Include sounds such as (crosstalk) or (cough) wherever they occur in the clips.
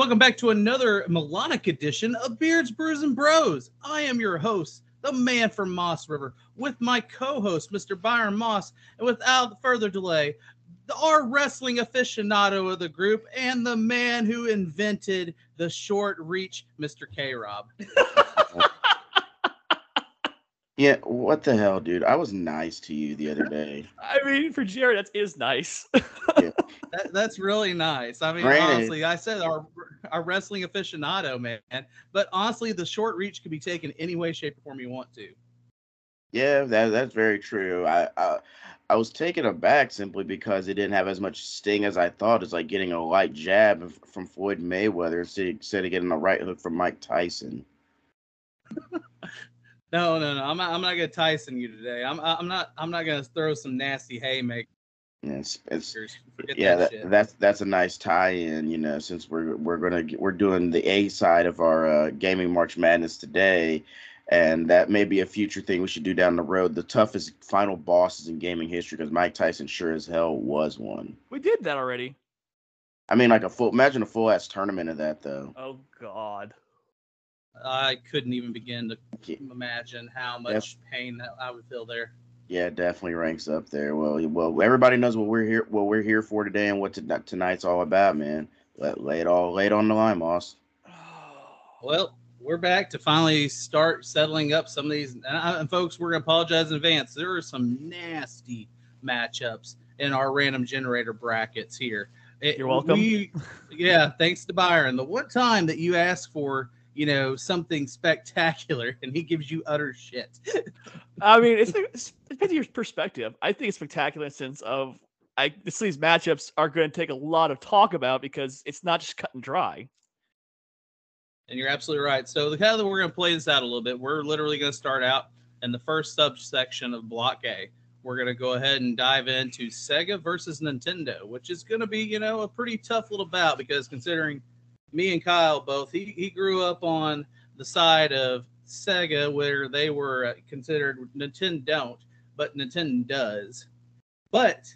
Welcome back to another melodic edition of Beards, Brews, and Bros. I am your host, the man from Moss River, with my co-host, Mr. Byron Moss, and without further delay, our wrestling aficionado of the group and the man who invented the short reach, Mr. K. Rob. Yeah, what the hell, dude? I was nice to you the other day. (laughs) I mean, for Jared, that is nice. (laughs) That, that's really nice. I mean, Granted- honestly, I said our our wrestling aficionado, man. But honestly, the short reach can be taken any way, shape, or form you want to. Yeah, that that's very true. I, I I was taken aback simply because it didn't have as much sting as I thought. It's like getting a light jab from Floyd Mayweather instead instead of getting a right hook from Mike Tyson. No, no, no. I'm not. I'm not gonna Tyson you today. I'm. I'm not. I'm not gonna throw some nasty haymakers. Yeah, It's, it's yeah, that, that, that's that's a nice tie-in, you know, since we're we're gonna we're doing the A side of our uh, gaming March Madness today, and that may be a future thing we should do down the road. The toughest final bosses in gaming history, because Mike Tyson sure as hell was one. we did that already. I mean, like a full imagine a full ass tournament of that though. Oh God. I couldn't even begin to Yeah. imagine how much pain that I would feel there. Yeah, definitely ranks up there. Well, well, everybody knows what we're here what we're here for today and what to, tonight's all about, man. Let lay it all lay it on the line, Moss. (sighs) Well, we're back to finally start settling up some of these. And, I- and folks, we're gonna apologize in advance. There are some nasty matchups in our random generator brackets here. It- You're welcome. we- yeah, thanks to Byron. The one time that you asked for, you know, something spectacular, (laughs) and he gives you utter shit. I mean, it's, it's it depends on your perspective. I think it's spectacular in the sense of I this, these matchups are going to take a lot of talk about because it's not just cut and dry. And you're absolutely right. So the kind of we're going to play this out a little bit. We're literally going to start out in the first subsection of Block A. We're going to go ahead and dive into Sega versus Nintendo, which is going to be, you know, a pretty tough little bout because considering me and Kyle both, he, he grew up on the side of Sega where they were uh, considered Nintendo don't, but Nintendo does. But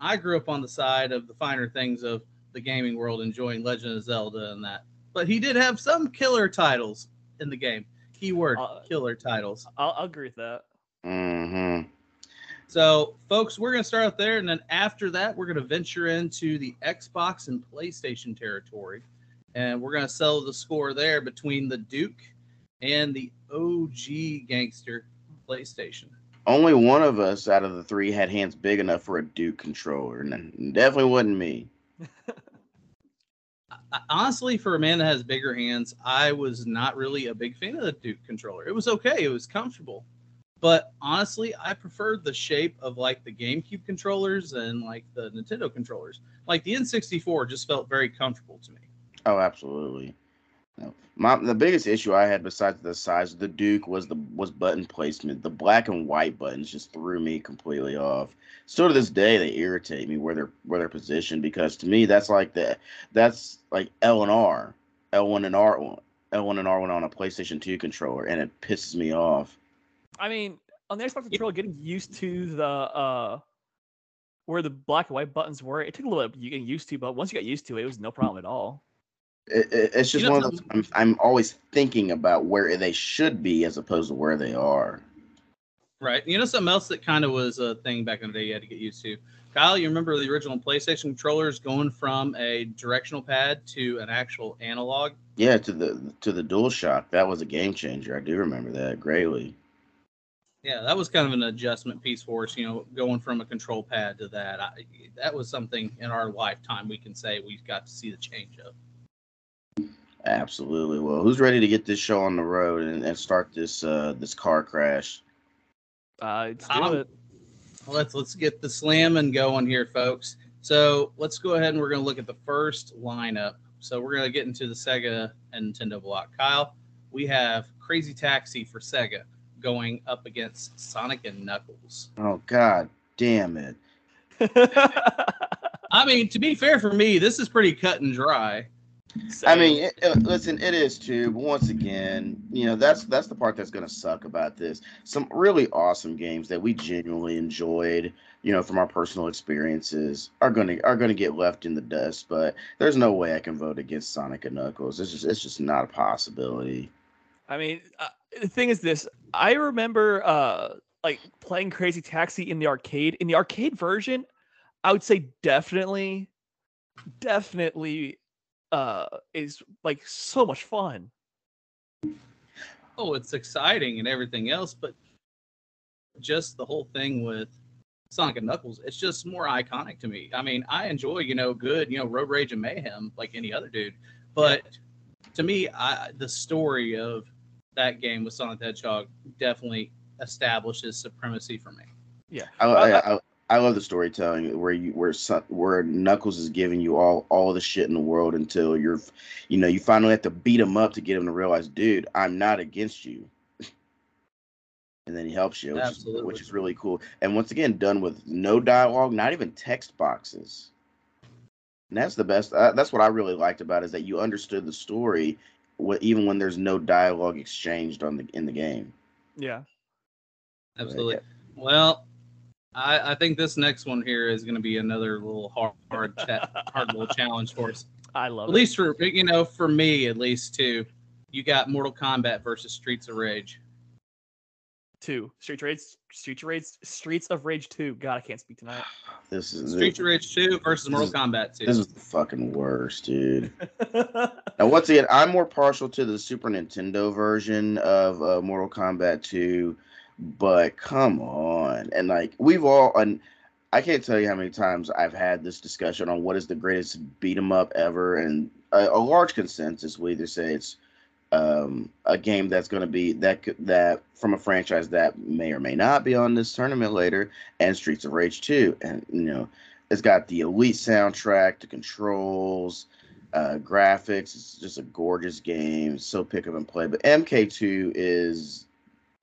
I grew up on the side of the finer things of the gaming world, enjoying Legend of Zelda and that but he did have some killer titles in the game. Keyword Uh, killer titles. I'll, I'll agree with that. Mm-hmm. So, folks, we're going to start out there, and then after that, we're going to venture into the Xbox and PlayStation territory, and we're going to settle the score there between the Duke and the OG gangster PlayStation. Only one of us out of the three had hands big enough for a Duke controller, and it definitely wasn't me. (laughs) Honestly, for a man that has bigger hands, I was not really a big fan of the Duke controller. It was okay, it was comfortable. But honestly, I preferred the shape of like the GameCube controllers and like the Nintendo controllers. Like the N64 just felt very comfortable to me. Oh, absolutely. No. My the biggest issue I had besides the size of the Duke was the was button placement. The black and white buttons just threw me completely off. Still to this day, they irritate me where they're where they're positioned because to me that's like the that's like L and R, L one and R one, L one and R one on a PlayStation Two controller, and it pisses me off. I mean, on the Xbox controller, getting used to the uh where the black and white buttons were, it took a little bit of getting used to, but once you got used to it, it was no problem at all. It, it- it's just You know one of those. I'm, I'm always thinking about where they should be as opposed to where they are. Right. You know something else that kind of was a thing back in the day you had to get used to? Kyle, you remember the original PlayStation controllers going from a directional pad to an actual analog? Yeah, to the to the DualShock, that was a game changer. I do remember that greatly. Yeah, that was kind of an adjustment piece for us, you know, going from a control pad to that. I, that was something in our lifetime we can say we got to see the change of. Absolutely. Well, who's ready to get this show on the road and, and start this uh this car crash? Uh, let's do Um, it. Let's let's get the slamming going here, folks. So let's go ahead and we're going to look at the first lineup. So we're going to get into the Sega and Nintendo block. Kyle, we have Crazy Taxi for Sega going up against Sonic and Knuckles. Oh God damn it. (laughs) I mean, to be fair for me, this is pretty cut and dry. I mean, it, it- listen, it is too, but once again, you know that's that's the part that's going to suck about this some really awesome games that we genuinely enjoyed you know from our personal experiences are going to are going to get left in the dust but there's no way i can vote against sonic and knuckles it's just it's just not a possibility I mean, uh, the thing is this: I remember uh like playing Crazy Taxi in the arcade. In the arcade version, I would say definitely, definitely, uh, is like so much fun. oh, it's exciting and everything else, but just the whole thing with Sonic and Knuckles, it's just more iconic to me. I mean, I enjoy, you know, good, you know, Road Rage and Mayhem like any other dude, but to me, I the story of that game with Sonic the Hedgehog definitely establishes supremacy for me. I, I, I, I love the storytelling where you where where Knuckles is giving you all all the shit in the world until you're, you know, you finally have to beat him up to get him to realize, dude, I'm not against you. (laughs) And then he helps you, which is, which is really cool. And once again, done with no dialogue, not even text boxes. And that's the best. Uh, that's what I really liked about it, is that you understood the story, wh- even when there's no dialogue exchanged on the in the game. Yeah. Absolutely. Well, I, I think this next one here is going to be another little hard, hard, cha- hard little challenge for us. (laughs) I love it. At it. least for you know, for me at least too. You got Mortal Kombat versus Streets of Rage. Two Streets of Rage, Streets of Rage, Streets of Rage Two. God, I can't speak tonight. (sighs) This is Street of Rage 2 versus Mortal This is- Kombat 2. this is the fucking worst, dude. (laughs) Now, once again, I'm more partial to the Super Nintendo version of uh, Mortal Kombat 2, but come on. And like, we've all, and I can't tell you how many times I've had this discussion on what is the greatest beat 'em up ever. And a, a large consensus will either say it's um, a game that's going to be that that from a franchise that may or may not be on this tournament later, and Streets of Rage 2. And, you know, it's got the elite soundtrack, the controls, uh, graphics. It's just a gorgeous game. So pick up and play. But MK2 is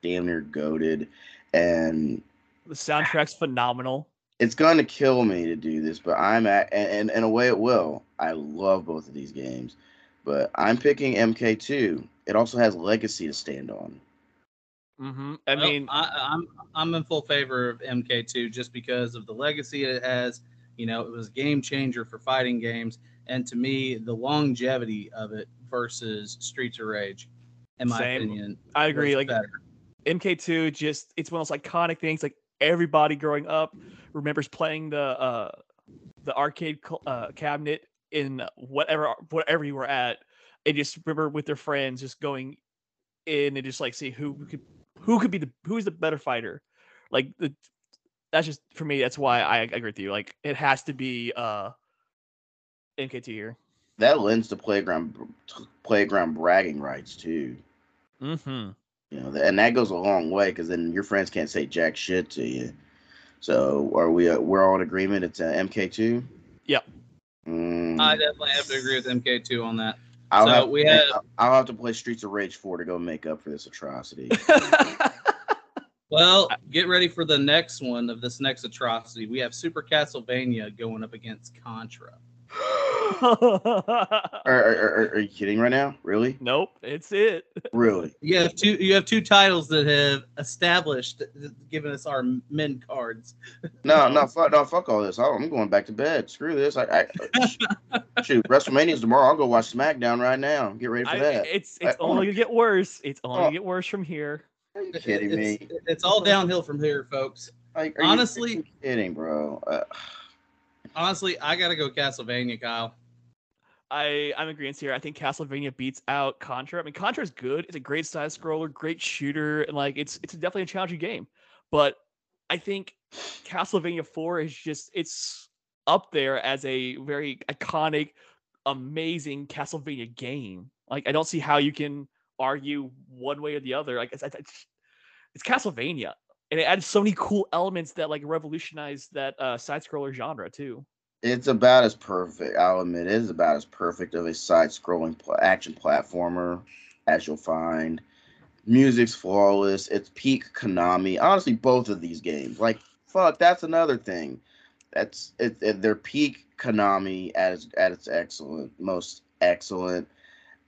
damn near goaded, and the soundtrack's phenomenal. it's going to kill me to do this. But I'm at, and, and in a way, it will. I love both of these games, but I'm picking MK2. It also has legacy to stand on. Mm-hmm. I Well, mean, I, I'm I'm in full favor of MK2 just because of the legacy it has. You know, it was a game changer for fighting games, and to me, the longevity of it versus Streets of Rage, in my Same. opinion, I agree. Like better. MK2 just it's one of those iconic things like everybody growing up remembers playing the uh the arcade co- uh, cabinet in whatever whatever you were at and just remember with their friends just going in and just like see who could who could be the who's the better fighter like the that's just for me that's why I agree with you like it has to be uh MK2 here That lends to playground playground bragging rights too. mm-hmm You know, and that goes a long way because then your friends can't say jack shit to you. So are we? Uh, we're all in agreement. It's uh, MK2. Yep. Mm, I definitely have to agree with MK2 on that. I'll so have, we have- I'll have to play Streets of Rage 4 to go make up for this atrocity. (laughs) Well, get ready for the next one of this next atrocity. We have Super Castlevania going up against Contra. (laughs) are, are, are, are you kidding right now? Really? nope it's it (laughs) Really? You have two. You have two titles that have established, given us our men cards. (laughs) No, no, fuck, no, fuck all this. I- I'm going back to bed. Screw this. I, I shoot. WrestleMania's tomorrow. I'll go watch SmackDown right now. Get ready for I, that. it's it's I- only gonna get worse. It's only Oh. gonna get worse from here. Are you kidding me? It's, it's all downhill from here, folks. Like, are honestly- freaking kidding, bro. Uh, Honestly, I gotta go Castlevania, Kyle. I I'm agreeing here. I think Castlevania beats out Contra. I mean, Contra is good. It's a great side scroller, great shooter, and like it's it's definitely a challenging game. But I think Castlevania 4 is just it's up there as a very iconic, amazing Castlevania game. Like I don't see how you can argue one way or the other. Like it's, it's, it's Castlevania, and it added so many cool elements that like revolutionized that uh, side scroller genre too. it's about as perfect. I'll admit, it is about as perfect of a side-scrolling pl- action platformer as you'll find. Music's flawless. It's peak Konami. Honestly, both of these games, like fuck, that's another thing. That's it. it they're peak Konami at its at its excellent, most excellent.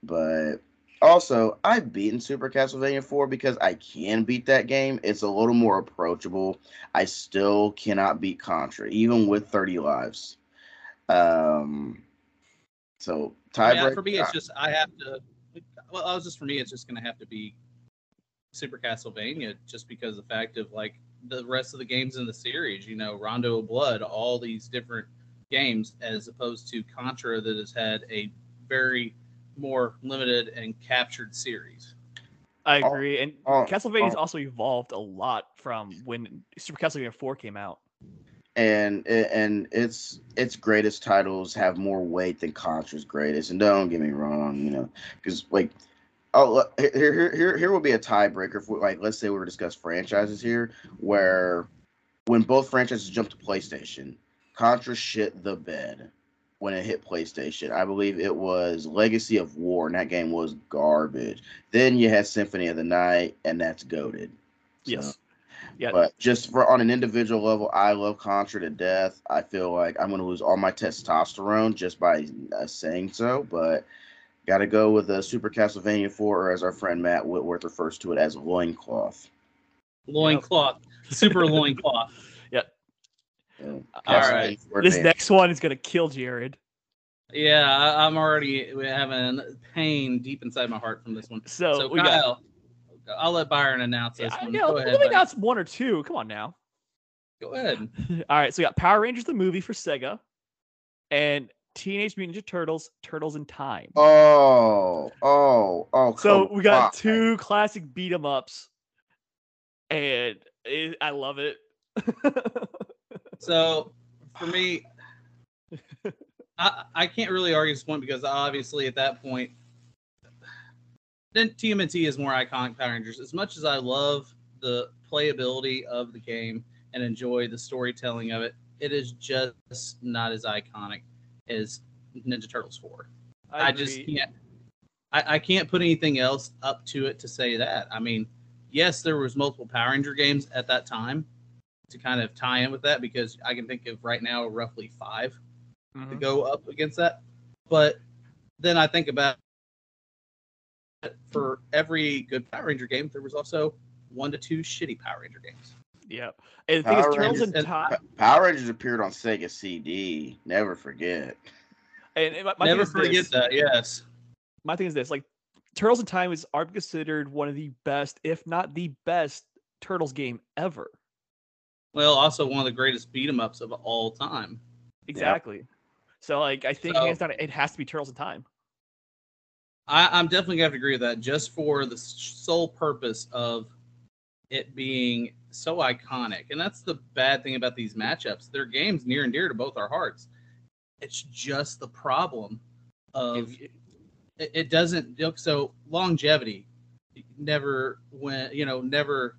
But Also, I've beaten Super Castlevania 4 because I can beat that game. It's a little more approachable. I still cannot beat Contra, even with 30 lives. Um, so tiebreaker. Yeah, for me, it's just I have to. Well, I was just for me, it's just going to have to be Super Castlevania, just because of the fact of like the rest of the games in the series. You know, Rondo of Blood, all these different games, as opposed to Contra that has had a very more limited and captured series. I Oh, agree, and oh, oh Castlevania's oh. also evolved a lot from when Super Castlevania 4 came out. and and its its greatest titles have more weight than Contra's greatest. And don't get me wrong, you know, because like, oh, here here here here will be a tiebreaker for like let's say we were discuss franchises here, where when both franchises jumped to PlayStation, Contra shit the bed when it hit PlayStation. I believe it was Legacy of War, and that game was garbage. Then you had Symphony of the Night, and that's goaded. Yes. Yeah. But just for on an individual level, I love Contra to death. I feel like I'm going to lose all my testosterone just by uh, saying so. But got to go with the Super Castlevania 4, or as our friend Matt Whitworth refers to it as loincloth. Loincloth, super (laughs) loincloth. All right. This Advance. next one is gonna kill Jared. Yeah, I, I'm already having pain deep inside my heart from this one. So, So, we got. I'll let Byron announce this Yeah, one. yeah, Go let ahead. me announce one or two. Come on now. Go ahead. (laughs) All right, so we got Power Rangers the movie for Sega, and Teenage Mutant Ninja Turtles: Turtles in Time. Oh, oh, oh. so we got on. two classic beat 'em ups, and it, I love it. (laughs) So for me, I I can't really argue this point because obviously at that point, then TMNT is more iconic Power Rangers. As much as I love the playability of the game and enjoy the storytelling of it, it is just not as iconic as Ninja Turtles 4. I, just can't. I, I can't put anything else up to it to say that. I mean, yes, there was multiple Power Ranger games at that time to kind of tie in with that because I can think of right now roughly five to Mhm. go up against that. But then I think about for every good Power Ranger game, there was also one to two shitty Power Ranger games. Yep. And the thing Power is, Rangers in and- Time. Power Rangers appeared on Sega CD. Never forget. And and my, my thing Never is forget this, that. Yes. My thing is this: like, Turtles in Time is are considered one of the best, if not the best, Turtles game ever. Well, also one of the greatest beat 'em ups of all time. Exactly. So, like, I think So- hands down, it has to be Turtles in Time. I, I'm definitely gonna have to agree with that, just for the sole purpose of it being so iconic. And that's the bad thing about these matchups. They're games near and dear to both our hearts. It's just the problem of If- it, it doesn't look so longevity never went you know never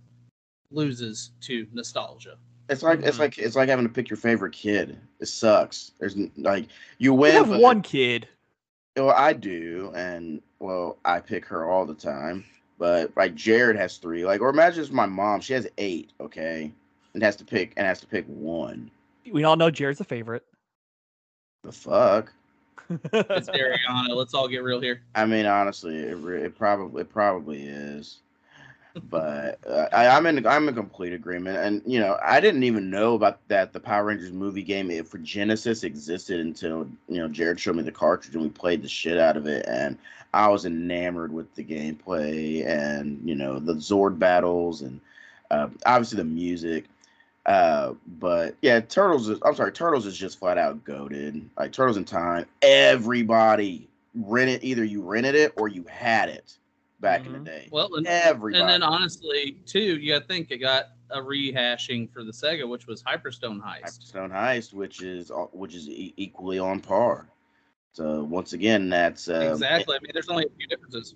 loses to nostalgia. It's like it's Mhm. like it's like having to pick your favorite kid. It sucks. There's like you We win. have but- one kid. Well, I do, and well, I pick her all the time. But like Jared has three. Like, or imagine it's my mom. She has eight. Okay, and has to pick and has to pick one. We all know Jared's a favorite. The fuck. (laughs) It's Ariana. Let's all get real here. I mean, honestly, it, it probably it probably is. But uh, I, I'm in I'm in complete agreement, and you know I didn't even know about that the Power Rangers movie game for Genesis existed until you know Jared showed me the cartridge and we played the shit out of it, and I was enamored with the gameplay and you know the Zord battles and uh, obviously the music. Uh, but yeah, Turtles is I'm sorry, Turtles is just flat out goaded. Like Turtles in Time, everybody rented either you rented it or you had it back in Mhm. the day. Well, and, everybody. and then honestly, too, you got to think it got a rehashing for the Sega, which was Hyperstone Heist. Stone Heist, which is which is e- equally on par. So once again, that's uh, exactly. I mean, there's only a few differences.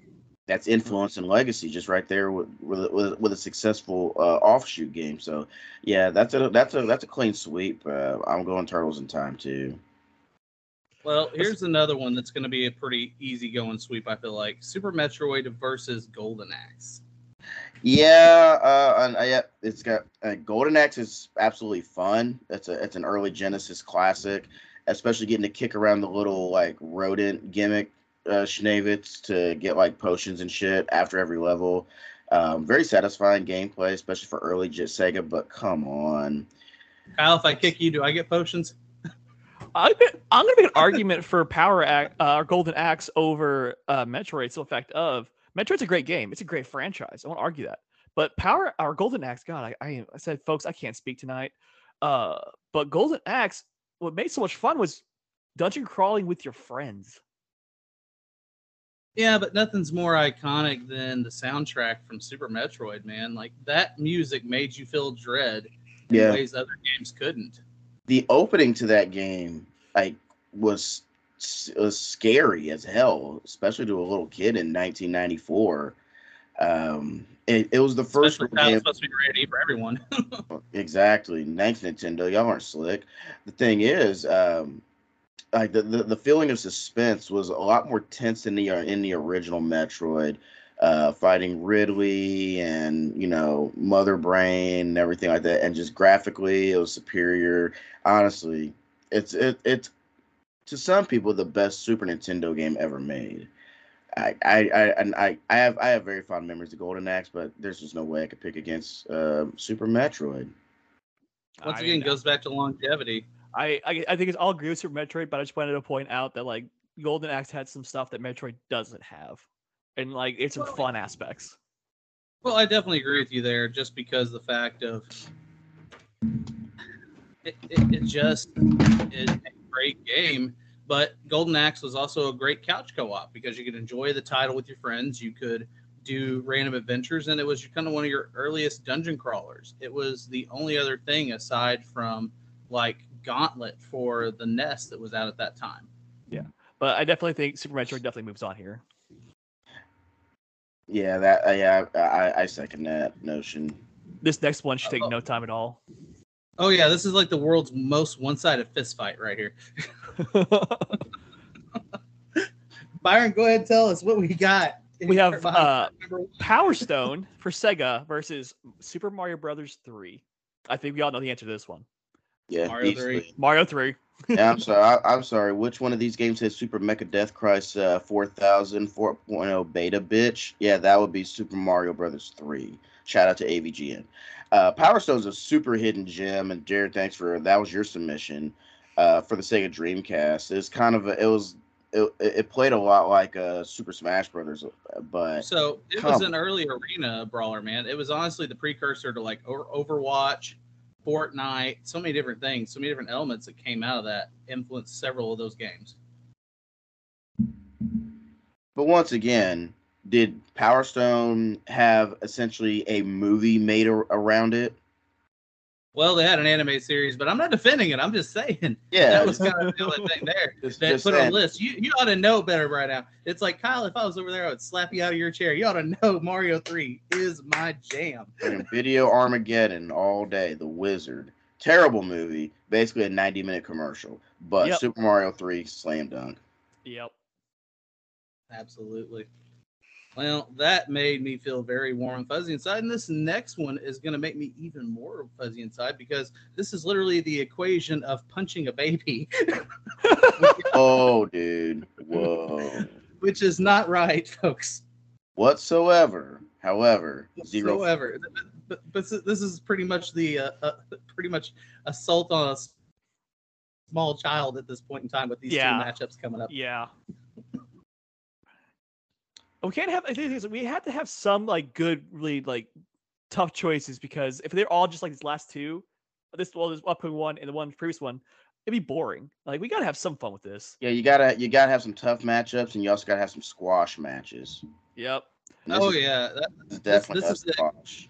that's influence and legacy just right there with with, with a successful uh, offshoot game. So yeah, that's a that's a that's a clean sweep. Uh, I'm going Turtles in Time too. Well, here's another one that's going to be a pretty easy going sweep. I feel like Super Metroid versus Golden Axe. Yeah, uh, and, uh, yeah, it's got uh, Golden Axe is absolutely fun. It's a it's an early Genesis classic, especially getting to kick around the little like rodent gimmick uh, Schnavitz to get like potions and shit after every level. Um, very satisfying gameplay, especially for early Jet Sega. But come on, Kyle, if I kick you, do I get potions? I'm gonna, I'm gonna make an argument for Power Act uh, or Golden Axe over uh, Metroid. So, the fact of Metroid's a great game. It's a great franchise. I won't argue that. But Power or Golden Axe, God, I, I, I said, folks, I can't speak tonight. Uh, but Golden Axe, what made so much fun was dungeon crawling with your friends. Yeah, but nothing's more iconic than the soundtrack from Super Metroid, man. Like that music made you feel dread in Yeah. ways other games couldn't. The opening to that game like was was scary as hell, especially to a little kid in 1994. Um, it, it was the first Especially game it's supposed to be ready for everyone. (laughs) Exactly. Thanks, Nintendo. Y'all aren't slick. The thing is, um, like the, the, the feeling of suspense was a lot more tense in the in the original Metroid, uh, fighting Ridley and you know Mother Brain and everything like that, and just graphically it was superior. Honestly, it's it it's to some people the best Super Nintendo game ever made. I, I, I, and I, I have, I have very fond memories of Golden Axe, but there's just no way I could pick against uh, Super Metroid. Once I again, mean, goes back to longevity. I, I I think it's all agree with Super Metroid, but I just wanted to point out that like Golden Axe had some stuff that Metroid doesn't have, and like it's some Well, fun aspects. Well, I definitely agree with you there, just because the fact of it, it, it just is a great game. But Golden Axe was also a great couch co-op because you could enjoy the title with your friends. You could do random adventures, and it was kind of one of your earliest dungeon crawlers. It was the only other thing aside from like Gauntlet for the NES that was out at that time. Yeah, but I definitely think Super Metroid definitely moves on here. Yeah, that uh, yeah, I, I second that notion. This next one should take Oh. no time at all. Oh yeah, this is like the world's most one-sided fist fight right here. (laughs) Byron, go ahead and tell us what we got. We have, uh. (laughs) Power Stone for Sega versus Super Mario Brothers 3. I think we all know the answer to this one. Yeah, Mario easily. three. Mario 3. Yeah, I'm sorry. I, I'm sorry. Which one of these games has Super Mecha Death Christ uh, 4000 4.0 beta, bitch? Yeah, that would be Super Mario Brothers 3. Shout out to AVGN. Uh, Power Stone's a super hidden gem, and Jared, thanks for that. Was your submission uh, for the Sega Dreamcast? It's kind of a, it was it, it played a lot like uh, Super Smash Brothers, but So it was Come. an early arena brawler, man. It was honestly the precursor to like Overwatch, Fortnite, so many different things, so many different elements that came out of that influenced several of those games. But once again, did Power Stone have essentially a movie made ar- around it? Well, they had an anime series, but I'm not defending it. I'm just saying (laughs) Yeah, that was kind of the only thing there. (laughs) just, that just put on saying. the list. You you ought to know better right now. It's like Kyle, if I was over there, I would slap you out of your chair. You ought to know (laughs) Mario Three is my jam. Fucking Video Armageddon all day. The Wizard. Terrible movie. Basically a 90 minute commercial. But Yep. Super Mario 3 slam dunk. Yep. Absolutely. Well, that made me feel very warm and fuzzy inside. And this next one is going to make me even more fuzzy inside because this is literally the equation of punching a baby, (laughs) Oh, dude. Whoa. which is not right, folks. Whatsoever. However, zero. Whatsoever. But, but this is pretty much the uh, uh, pretty much assault on a small child at this point in time with these Yeah. two matchups coming up. Yeah. We can't have. I think it's- we had to have some like good, really like tough choices because if they're all just like these last two, this well, this upcoming one and the one previous one, it'd be boring. Like we gotta have some fun with this. Yeah, you gotta you gotta have some tough matchups and you also gotta have some squash matches. Yep. And Oh is- yeah. That, this is definitely this a is it. squash.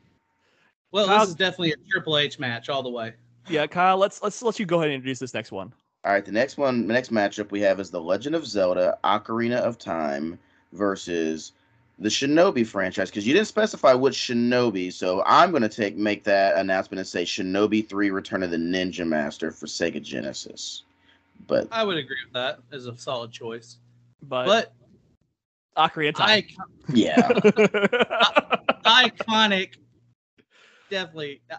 well, Kyle- this is definitely a Triple H match all the way. Yeah, Kyle. Let's let's let you go ahead and introduce this next one. All right, the next one, the next matchup we have is the Legend of Zelda: Ocarina of Time versus the Shinobi franchise. Because you didn't specify which Shinobi, so I'm gonna take make that announcement and say Shinobi Three: Return of the Ninja Master for Sega Genesis. But I would agree with that as a solid choice. But, But Ocarina of Time. yeah, (laughs) iconic, definitely. uh,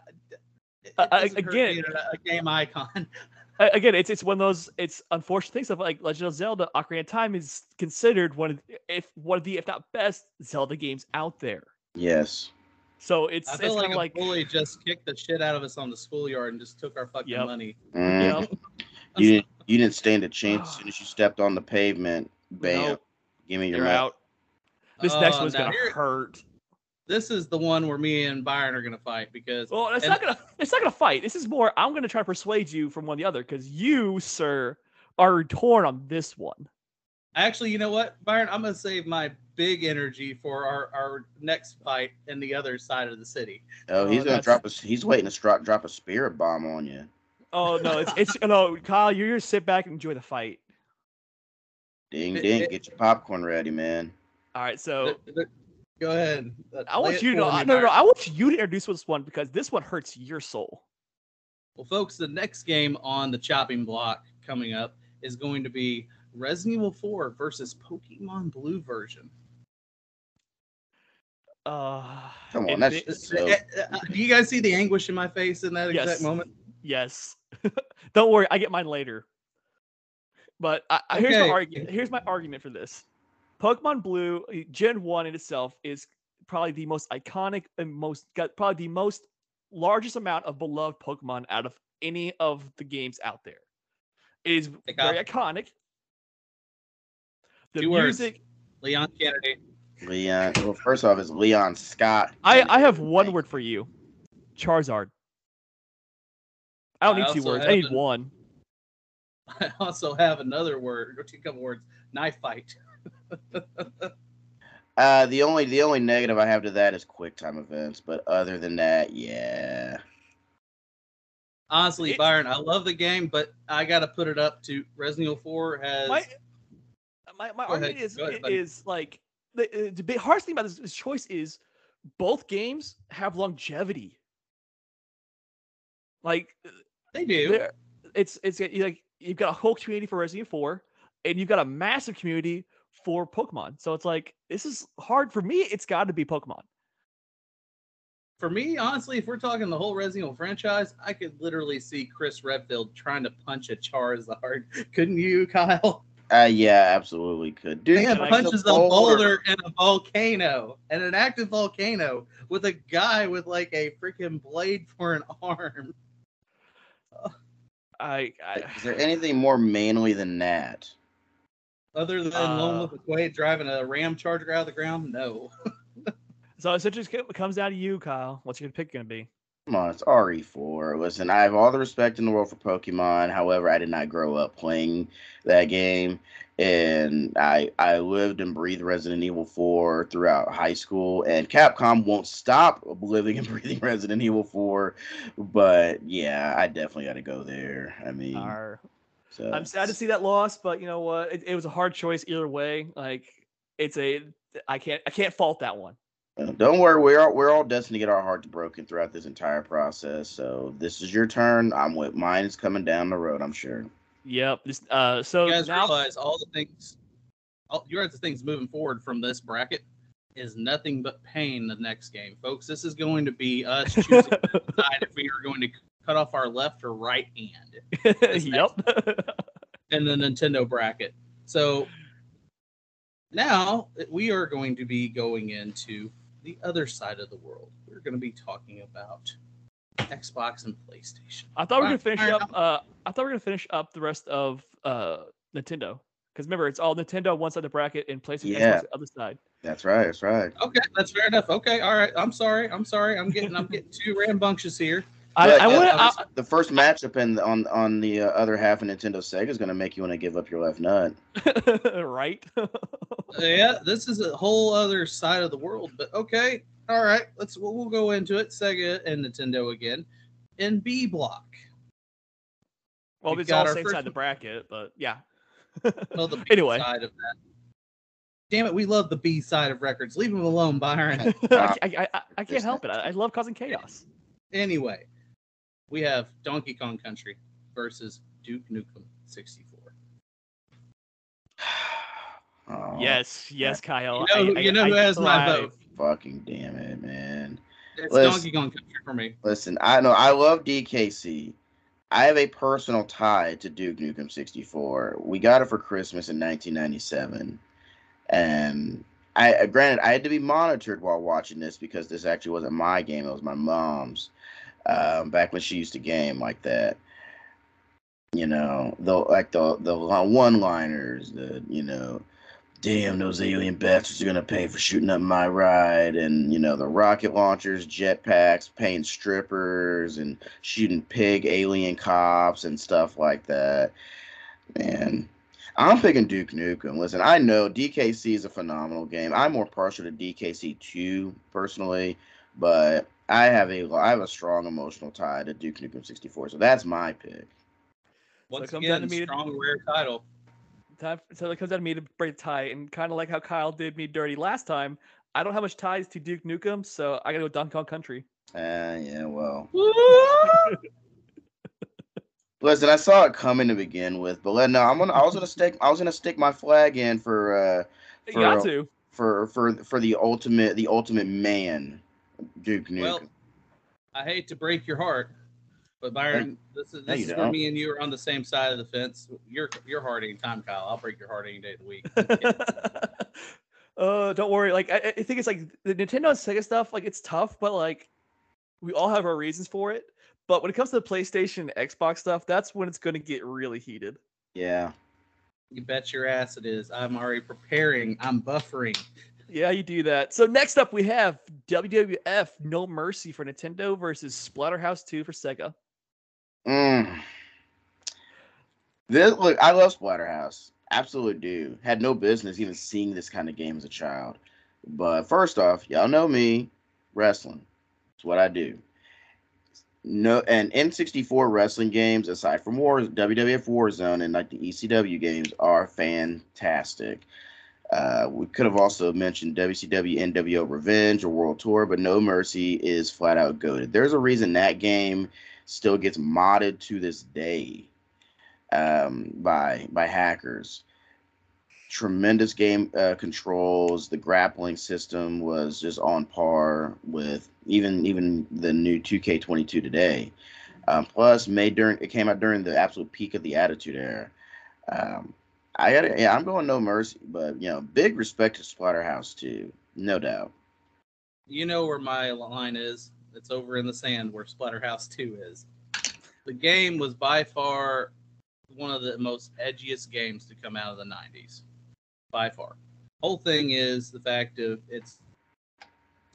it Uh, doesn't hurt again- a, a game icon. (laughs) A- Again, it's it's one of those it's unfortunate things of like Legend of Zelda: Ocarina of Time is considered one of the- if one of the if not best Zelda games out there. Yes. So it's I it's feel kind like of a like bully just kicked the shit out of us on the schoolyard and just took our fucking Yep. money. Mhm. you You didn't you didn't stand a chance as soon as you stepped on the pavement. Bam. Nope. Give me your you're money. out. This next Oh, one's gonna hurt. This is the one where me and Byron are gonna fight because Well, it's and- not gonna it's not gonna fight. This is more I'm gonna try to persuade you from one to the other because you, sir, are torn on this one. actually, you know what, Byron, I'm gonna save my big energy for our, our next fight in the other side of the city. Oh, he's Oh, gonna that's- drop a. He's waiting to drop drop a spirit bomb on you. Oh no, it's it's no, Kyle, you're just sit back and enjoy the fight. Ding ding, it- get your popcorn ready, man. All right, so Th- th- Go ahead. Uh, I want you to for no, no, no, I want you to introduce this one because this one hurts your soul. Well, folks, the next game on the chopping block coming up is going to be Resident Evil 4 versus Pokemon Blue version. Uh, Come on, that's thi- just so. Uh, uh, Do you guys see the anguish in my face in that Yes. exact moment? yes. (laughs) Don't worry, I get mine later. But I, I- here's my argument. Here's my argument for this. Pokemon Blue uh, Gen One in itself is probably the most iconic and most got probably the most largest amount of beloved Pokemon out of any of the games out there. It is Pick very up. iconic. The Two words. music. Leon Kennedy. Leon. Well, first off, it's Leon Scott. I I have one Thank- word for you. Charizard. I don't I need two words. I need an- one. (laughs) I also have another word, or two couple words, knife fight. (laughs) Uh, the only the only negative I have to that is quick time events, but other than that, yeah. Honestly, It- Byron, I love the game, but I got to put it up to Resident Evil 4 has. my my, my Go ahead, is ahead, is like the, uh, the big hardest thing about this, this choice is both games have longevity. Like they do. it's it's like you've got a whole community for Resident Evil 4, and you've got a massive community for Pokemon. So it's like this is hard for me. It's got to be Pokemon. For me, honestly, if we're talking the whole Resident Evil franchise, I could literally see Chris Redfield trying to punch a Charizard. (laughs) Couldn't you, Kyle? Uh, yeah, absolutely could. Dude, Man punches the a boulder in a volcano, and an active volcano with a guy with like a freaking blade for an arm. I, I Is there anything more manly than that? Other than Uh, Lone Wolf McQuade driving a ram charger out of the ground, no. so it just co- comes down to you, Kyle. What's your pick gonna be? Come on, it's RE4. Listen, I have all the respect in the world for Pokemon. However, I did not grow up playing that game, and I I lived and breathed Resident Evil 4 throughout high school. And Capcom won't stop living and (laughs) breathing Resident Evil 4. But yeah, I definitely got to go there. I mean, Our so I'm sad to see that loss, but you know what? It, it was a hard choice either way. Like it's a I can't I can't fault that one. Uh, Don't worry, we're all, we're all destined to get our hearts broken throughout this entire process. So this is your turn. I'm with mine is coming down the road. I'm sure. Yep. This, uh, so you guys now realize all the things, all, you realize the things moving forward from this bracket is nothing but pain. The next game, folks. This is going to be us choosing (laughs) to if we are going to cut off our left or right hand (laughs) yep. (laughs) in the Nintendo bracket. So now we are going to be going into the other side of the world. We're going to be talking about Xbox and PlayStation. I thought we were gonna Alright, finish alright, up. Uh, I thought we were gonna finish up the rest of uh Nintendo because remember it's all Nintendo one side of the bracket and PlayStation Yeah. The other side. That's right. That's right. Okay, that's fair enough. Okay, all right. I'm sorry. I'm sorry. I'm getting I'm getting too rambunctious here. I, I want the- to. the first matchup in on on the uh, other half of Nintendo Sega is going to make you want to give up your left nut. (laughs) right. (laughs) Yeah, this is a whole other side of the world. But okay, all right. Let's we'll, we'll go into it. Sega and Nintendo again. In B block, well, We've it's got all our same first side of the bracket, but yeah. (laughs) well, the B Anyway. side of that. Damn it, we love the B side of records. Leave them alone, Byron. I, I, I, I can't help it. I, I love causing chaos. anyway, we have Donkey Kong Country versus Duke Nukem 64. (sighs) Oh, Yes, yes, Kyle. You know who- I- I- you know I who has my vote. Fucking damn it, man. It's Listen. Donkey Kong Country for me. Listen, I know I love DKC, I have a personal tie to Duke Nukem 64. We got it for Christmas in 1997, and I granted I had to be monitored while watching this because this actually wasn't my game; it was my mom's. Um, back when she used to game like that, you know, the like the the one-liners, the you know, damn those alien bastards are gonna pay for shooting up my ride and you know the rocket launchers jetpacks paying strippers and shooting pig alien cops and stuff like that. Man i'm picking duke nukem. Listen i know dkc is a phenomenal game. I'm more partial to dkc 2 personally but i have a i have a strong emotional tie to duke nukem 64 so that's my pick Once so it comes down again, to me to- strong rare title. time, so it comes down to me to break the tie, and kind of like how Kyle did me dirty last time. I don't have much ties to Duke Nukem, so I gotta go Donkey Kong Country. uh, yeah well (laughs) Listen, I saw it coming to begin with, but let- no, I'm gonna. I was gonna stick. I was gonna stick my flag in for uh You For got to. for for for the ultimate the ultimate man, Duke Nukem. Well, I hate to break your heart, but Byron, this is No, this is where me and you are on the same side of the fence. Your your heart any time, Kyle. I'll break your heart any day of the week. (laughs) uh, (laughs) don't worry. Like I, I think it's like the Nintendo and Sega stuff. Like it's tough, but like we all have our reasons for it. But when it comes to the PlayStation, Xbox stuff, that's when it's gonna get really heated. yeah, You bet your ass it is. I'm already preparing. I'm buffering. Yeah, you do that. So next up, we have WWF No Mercy for Nintendo versus Splatterhouse 2 for Sega. Mm. This look, I love Splatterhouse. Absolutely do. Had no business even seeing this kind of game as a child. But first off, y'all know me, wrestling. It's what I do. No, and N64 wrestling games, aside from War, WWF Warzone and like the ECW games, are fantastic. Uh, we could have also mentioned WCW NWO Revenge or World Tour, but No Mercy is flat out goaded. There's a reason that game still gets modded to this day um, by by hackers. Tremendous game uh, controls. The grappling system was just on par with even even the new 2K22 today. Um, plus, made during it came out during the absolute peak of the Attitude Era. Um, I got yeah, I'm going no mercy, but you know, big respect to Splatterhouse too, no doubt. You know where my line is. It's over in the sand where Splatterhouse 2 is. The game was by far one of the most edgiest games to come out of the 90s. By far. Whole thing is the fact of it's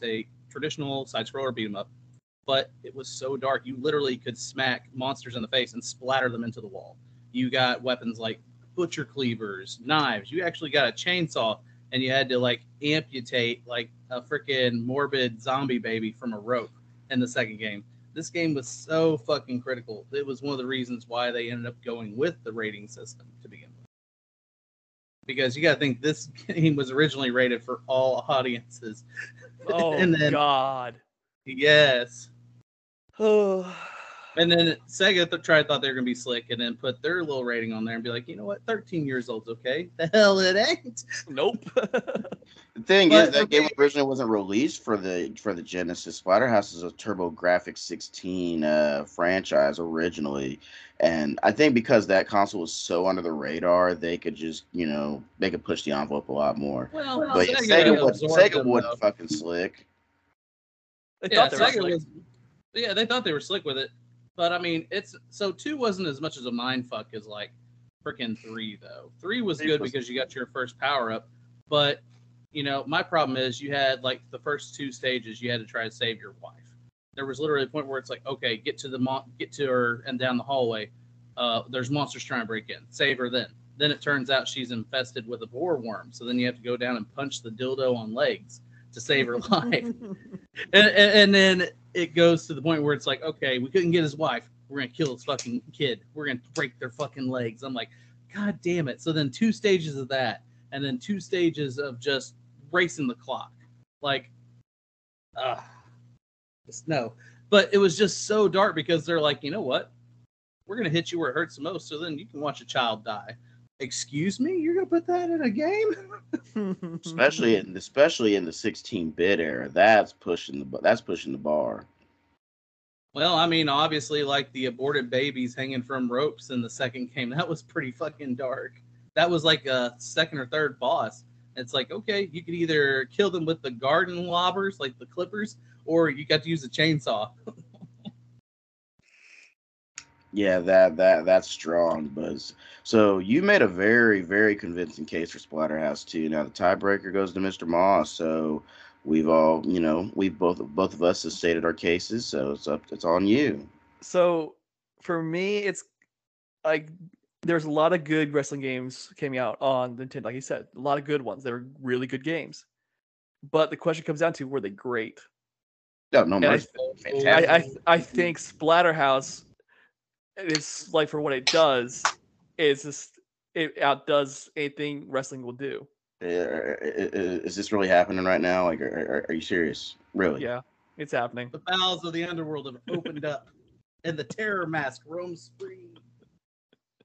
a traditional side scroller beat 'em up, but it was so dark you literally could smack monsters in the face and splatter them into the wall. You got weapons like butcher cleavers, knives. You actually got a chainsaw and you had to like amputate like a freaking morbid zombie baby from a rope in the second game. This game was so fucking critical. It was one of the reasons why they ended up going with the rating system to begin with. Because you got to think this (laughs) game was originally rated for all audiences. (laughs) Oh, and then God. yes, (sighs) Oh. And then Sega th- tried thought they were gonna be slick, and then put their little rating on there and be like, you know what, 13 years old's okay. (laughs) The hell it ain't. nope. The thing But is, that for game originally wasn't released for the for the Genesis. Splatterhouse is a TurboGrafx 16 uh, franchise originally, and I think because that console was so under the radar, they could just you know they could push the envelope a lot more. Well, But yeah, Sega Sega, would, absorbed Sega them, wasn't though. fucking slick. They yeah, thought they were Sega slick. was. Yeah, they thought they were slick with it, but I mean, it's so two wasn't as much as a mind fuck as like freaking three though. Three was good because you got your first power up, but you know my problem is you had like the first two stages you had to try to save your wife. There was literally a point where it's like, okay, get to the mon- get to her and down the hallway. Uh, there's monsters trying to break in. Save her then. Then it turns out she's infested with a boar worm. So then you have to go down and punch the dildo on legs to save her (laughs) life (laughs) and, and, and then it goes to the point where it's like, okay, we couldn't get his wife. We're gonna kill his fucking kid. We're gonna break their fucking legs. I'm like, God damn it. So then two stages of that, and then two stages of just racing the clock. Like, uh just no. But it was just so dark because they're like, you know what? We're gonna hit you where it hurts the most, so then you can watch a child die. Excuse me, you're gonna put that in a game? (laughs) especially in especially in the 16 bit era. That's pushing the that's pushing the bar. Well, I mean, obviously, like the aborted babies hanging from ropes in the second game, that was pretty fucking dark. That was like a second or third boss. It's like, okay, you could either kill them with the garden lobbers, like the clippers, or you got to use a chainsaw. (laughs) Yeah, that that that's strong, Buzz. So you made a very very convincing case for Splatterhouse 2. Now the tiebreaker goes to Mr. Moss. So we've all, you know, we've both both of us have stated our cases. So it's up, it's on you. So for me, it's like there's a lot of good wrestling games came out on Nintendo. Like you said, a lot of good ones. They were really good games. But the question comes down to were they great? No, no I. I. I I think Splatterhouse is like for what it does is just it outdoes anything wrestling will do. Uh, uh, uh, uh, is this really happening right now? Like, are, are, are you serious? Really? Yeah, it's happening. the bowels of the underworld have opened up, and the terror mask roams free.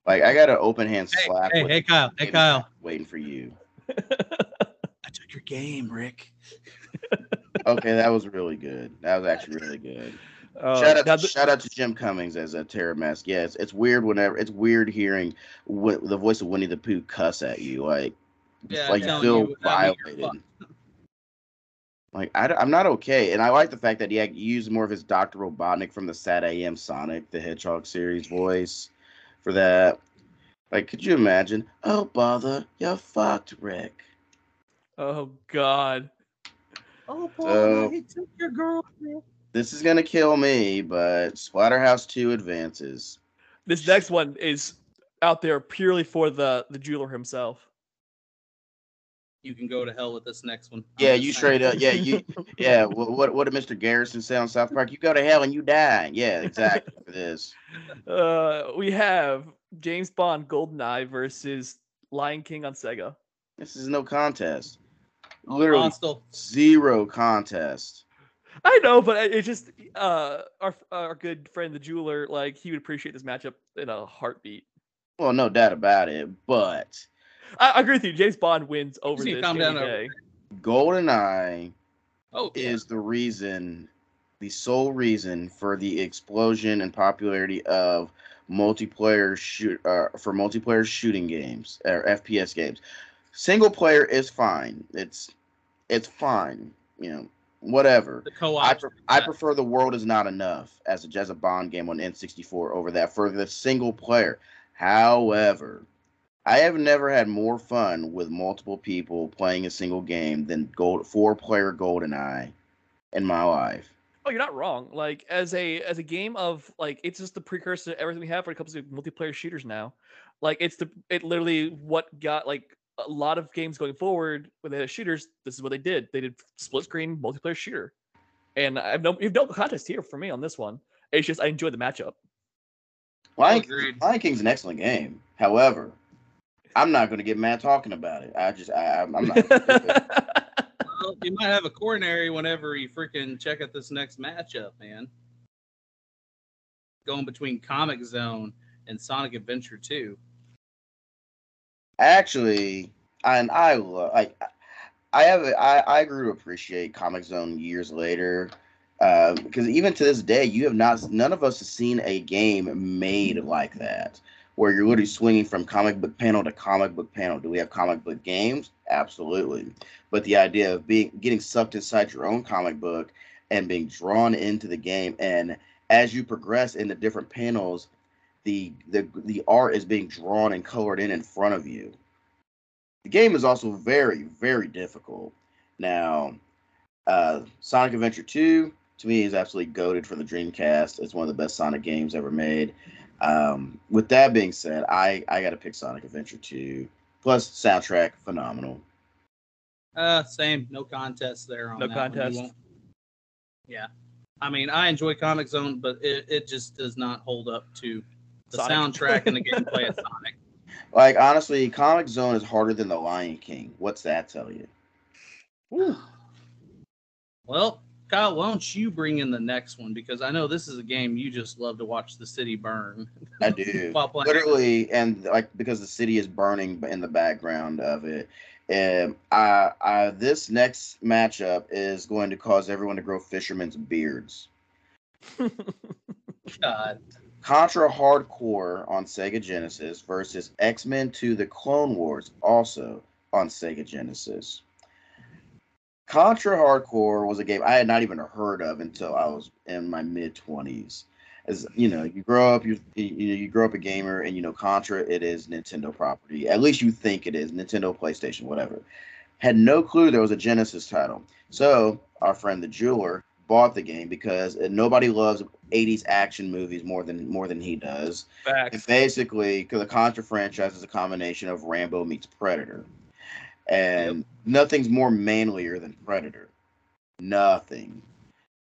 Like, I got an open hand Hey, slap. hey, hey, Kyle. Hey, Kyle. Waiting for you. (laughs) I took your game, Rick. Okay, that was really good. That was actually really good. Uh, shout out, to, the- shout out to Jim Cummings as a terror mask. Yeah, it's, it's weird whenever it's weird hearing what the voice of Winnie the Pooh cuss at you. Like, Yeah, like you feel you that means you're violated. Like I, am not okay, and I like the fact that he had used more of his Doctor Robotnik from the SatAM Sonic the Hedgehog series voice for that. Like, could you imagine? Oh bother, you're fucked, Rick. oh God. Oh, boy, So- he took your girlfriend. This is gonna kill me, but Splatterhouse Two advances. This next one is out there purely for the the jeweler himself. You can go to hell with this next one. Yeah, you straight up. Yeah, you. (laughs) Yeah, what what, what did Mr. Garrison say on South Park? You go to hell and you die. Yeah, exactly for this. Uh, we have James Bond GoldenEye versus Lion King on Sega. This is no contest. Literally Hostile. zero contest. I know, but it it just uh our our good friend the jeweler like he would appreciate this matchup in a heartbeat. Well, no doubt about it. But I, I agree with you. James Bond wins over this calm any down over day. GoldenEye Oh, yeah. is the reason, the sole reason for the explosion and popularity of multiplayer shoot uh, for multiplayer shooting games or FPS games. Single player is fine. It's it's fine. You know, whatever. the co-op. I, pre- I prefer the world is not enough as a as a Bond game on N64 over that for the single player. However, I have never had more fun with multiple people playing a single game than gold four player GoldenEye in my life. Oh, you're not wrong. Like as a as a game of like it's just the precursor to everything we have when it comes to multiplayer shooters now. Like it's the it literally what got like a lot of games going forward when they had shooters. This is what they did. They did split screen multiplayer shooter, and I have no you have no contest here for me on this one. It's just I enjoyed the matchup. Lion, Agreed. Lion King's an excellent game. However, I'm not going to get mad talking about it. I just I, I'm I'm not. (laughs) Well, you might have a coronary whenever you freaking check out this next matchup, man. Going between Comix Zone and Sonic Adventure 2. Actually and i lo- I, have a- I, I grew to appreciate Comix Zone years later um, because even to this day you have not none of us have seen a game made like that where you're literally swinging from comic book panel to comic book panel. Do we have comic book games? Absolutely. But the idea of being getting sucked inside your own comic book and being drawn into the game and as you progress in the different panels the the the art is being drawn and colored in in front of you. The game is also very very difficult. Now, uh, Sonic Adventure 2 to me is absolutely goaded for the Dreamcast. It's one of the best Sonic games ever made. Um, with that being said, I I got to pick Sonic Adventure 2. Plus soundtrack phenomenal. Uh, same. No contest there on No that one. Contest. won't- Yeah. I mean, I enjoy Comix Zone, but it, it just does not hold up to the Sonic. soundtrack and the gameplay of Sonic. (laughs) Like honestly, Comix Zone is harder than The Lion King. What's that tell you? Well, Kyle, why don't you bring in the next one? Because I know this is a game you just love to watch the city burn. I do. (laughs) Literally and like because the city is burning in the background of it and I, I this next matchup is going to cause everyone to grow fishermen's beards (laughs) God. Contra Hardcore on Sega Genesis versus X Men 2 The Clone Wars, also on Sega Genesis. Contra Hardcore was a game I had not even heard of until I was in my mid 20s. As you know, you grow up, you you you grow up a gamer, and you know Contra, it is Nintendo property. At least you think it is Nintendo, PlayStation, whatever. Had no clue there was a Genesis title. So our friend the jeweler bought the game because nobody loves 80s action movies more than more than he does. And basically, because the Contra franchise is a combination of Rambo meets Predator, and nothing's more manlier than Predator. Nothing.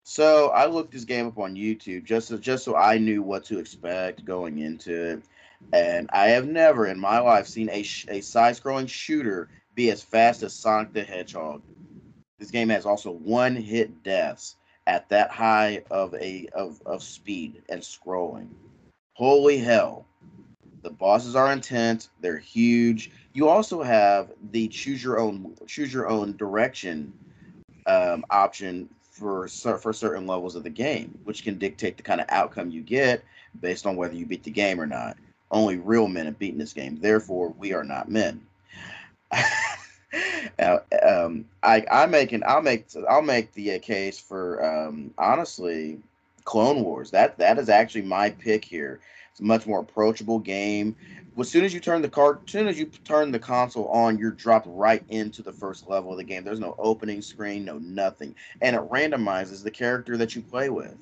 So I looked this game up on YouTube just so, just so I knew what to expect going into it, and I have never in my life seen a sh- a side-scrolling shooter be as fast as Sonic the Hedgehog. This game has also one hit deaths at that high of a of, of speed and scrolling. Holy hell. The bosses are intense, they're huge. You also have the choose your own choose your own direction um, option for for certain levels of the game, which can dictate the kind of outcome you get based on whether you beat the game or not. Only real men have beaten this game. Therefore, we are not men. (laughs) now, um, I I make an I'll make I'll make the uh, case for um, honestly Clone Wars. That that is actually my pick here. It's a much more approachable game. As soon as you turn the card, as soon as you turn the console on, you're dropped right into the first level of the game. There's no opening screen, no nothing, and it randomizes the character that you play with.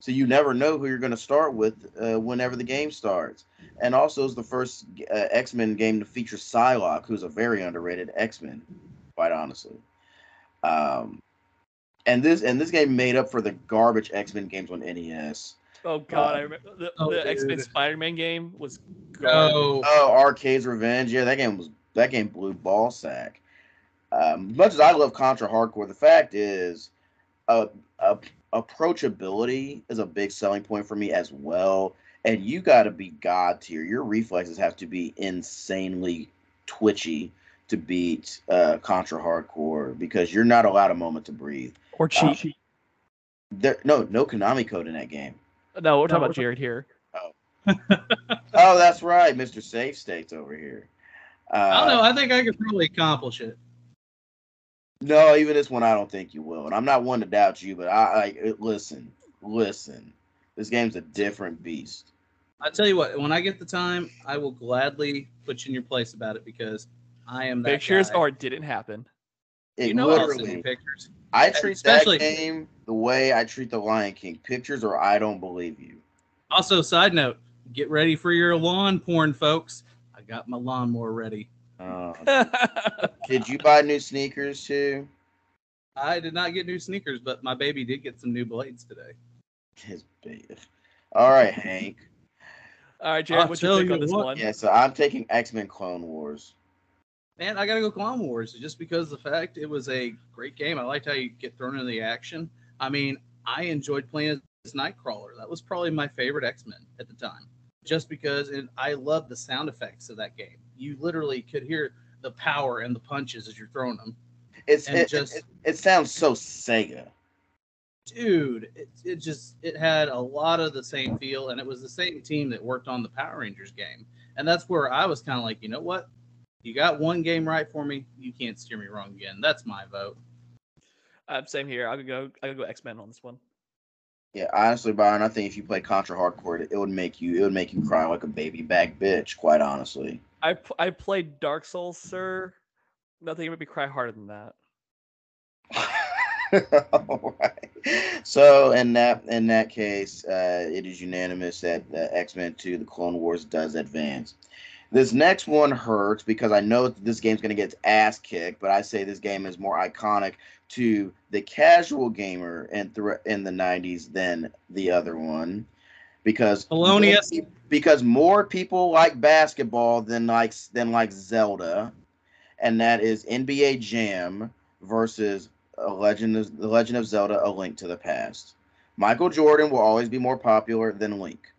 So you never know who you're going to start with uh, whenever the game starts. And also, it's the first uh, X Men game to feature Psylocke, who's a very underrated X Men, quite honestly. Um, and this and this game made up for the garbage X Men games on NES. Oh god, I remember the, Oh, the X Men. Spider Man game was garbage. No. Oh, Arcade's Revenge. Yeah, that game was that game blew ball sack. Um, as much as I love Contra Hardcore, the fact is, uh, uh, approachability is a big selling point for me as well. And you got to be god tier. Your reflexes have to be insanely twitchy to beat uh, Contra Hardcore because you're not allowed a moment to breathe. or cheat. There, no, no Konami code in that game. no, we're talking No, about Jared here. (laughs) Oh, that's right, Mister Save States over here. Uh, I don't know. I think I could probably accomplish it. No, even this one, I don't think you will. And I'm not one to doubt you, but I, I listen, listen. This game's a different beast. I tell you what, when I get the time, I will gladly put you in your place about it because I am that Pictures guy. or it didn't happen. It you know I'll send you literally, pictures. I treat especially- that game the way I treat the Lion King. Pictures or I don't believe you. Also, side note, get ready for your lawn porn, folks. I got my lawnmower ready. Uh, (laughs) did you buy new sneakers too? I did not get new sneakers, but my baby did get some new blades today. His babe. All right, Hank. All right, Jared, I'll what's your pick you on this what. one? Yeah, so I'm taking X Men Clone Wars. Man, I gotta go Clone Wars just because of the fact it was a great game. I liked how you get thrown into the action. I mean, I enjoyed playing as Nightcrawler. That was probably my favorite X Men at the time, just because it, I love the sound effects of that game. You literally could hear the power and the punches as you're throwing them. It's it, just- it, it sounds so Sega. Dude, it, it just it had a lot of the same feel, and it was the same team that worked on the Power Rangers game, and that's where I was kind of like, you know what? You got one game right for me. You can't steer me wrong again. That's my vote. Uh, same here. I'll go. I'll go X Men on this one. Yeah, honestly, Byron, I think if you play Contra Hardcore, it would make you it would make you cry like a baby back bitch. Quite honestly. I I played Dark Souls, sir. Nothing made me cry harder than that. (laughs) All right. So in that in that case, uh, it is unanimous that uh, X Men Two: The Clone Wars does advance. This next one hurts because I know that this game's going to get its ass kicked, but I say this game is more iconic to the casual gamer in thr in the '90s than the other one, because Polonius. because more people like basketball than like than like Zelda, and that is NBA Jam versus a Legend of the Legend of Zelda: A Link to the Past. Michael Jordan will always be more popular than Link.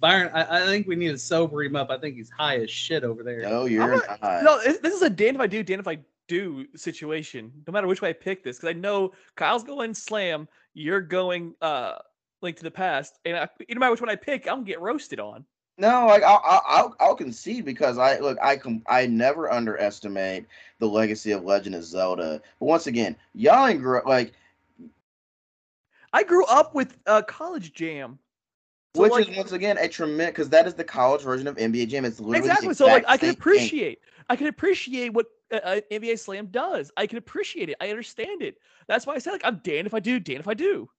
Byron, I, I think we need to sober him up. I think he's high as shit over there. No, you're I'm not. No, this this is a damned if I do, damned if I do situation, no matter which way I pick this, because I know Kyle's going slam, you're going uh link to the past, and I, no matter which one I pick, I'm gonna get roasted on. No, like I'll, I'll I'll I'll concede because I look I com- I never underestimate the legacy of Legend of Zelda. But once again, y'all ain't grew up like I grew up with uh, College Jam. So, which like- is once again a tremendous because that is the college version of NBA Jam. It's literally the exactly. So like I can same thing. appreciate, I can appreciate what uh, uh, NBA Slam does. I can appreciate it. I understand it. That's why I say like I'm damned if I do, damned if I do.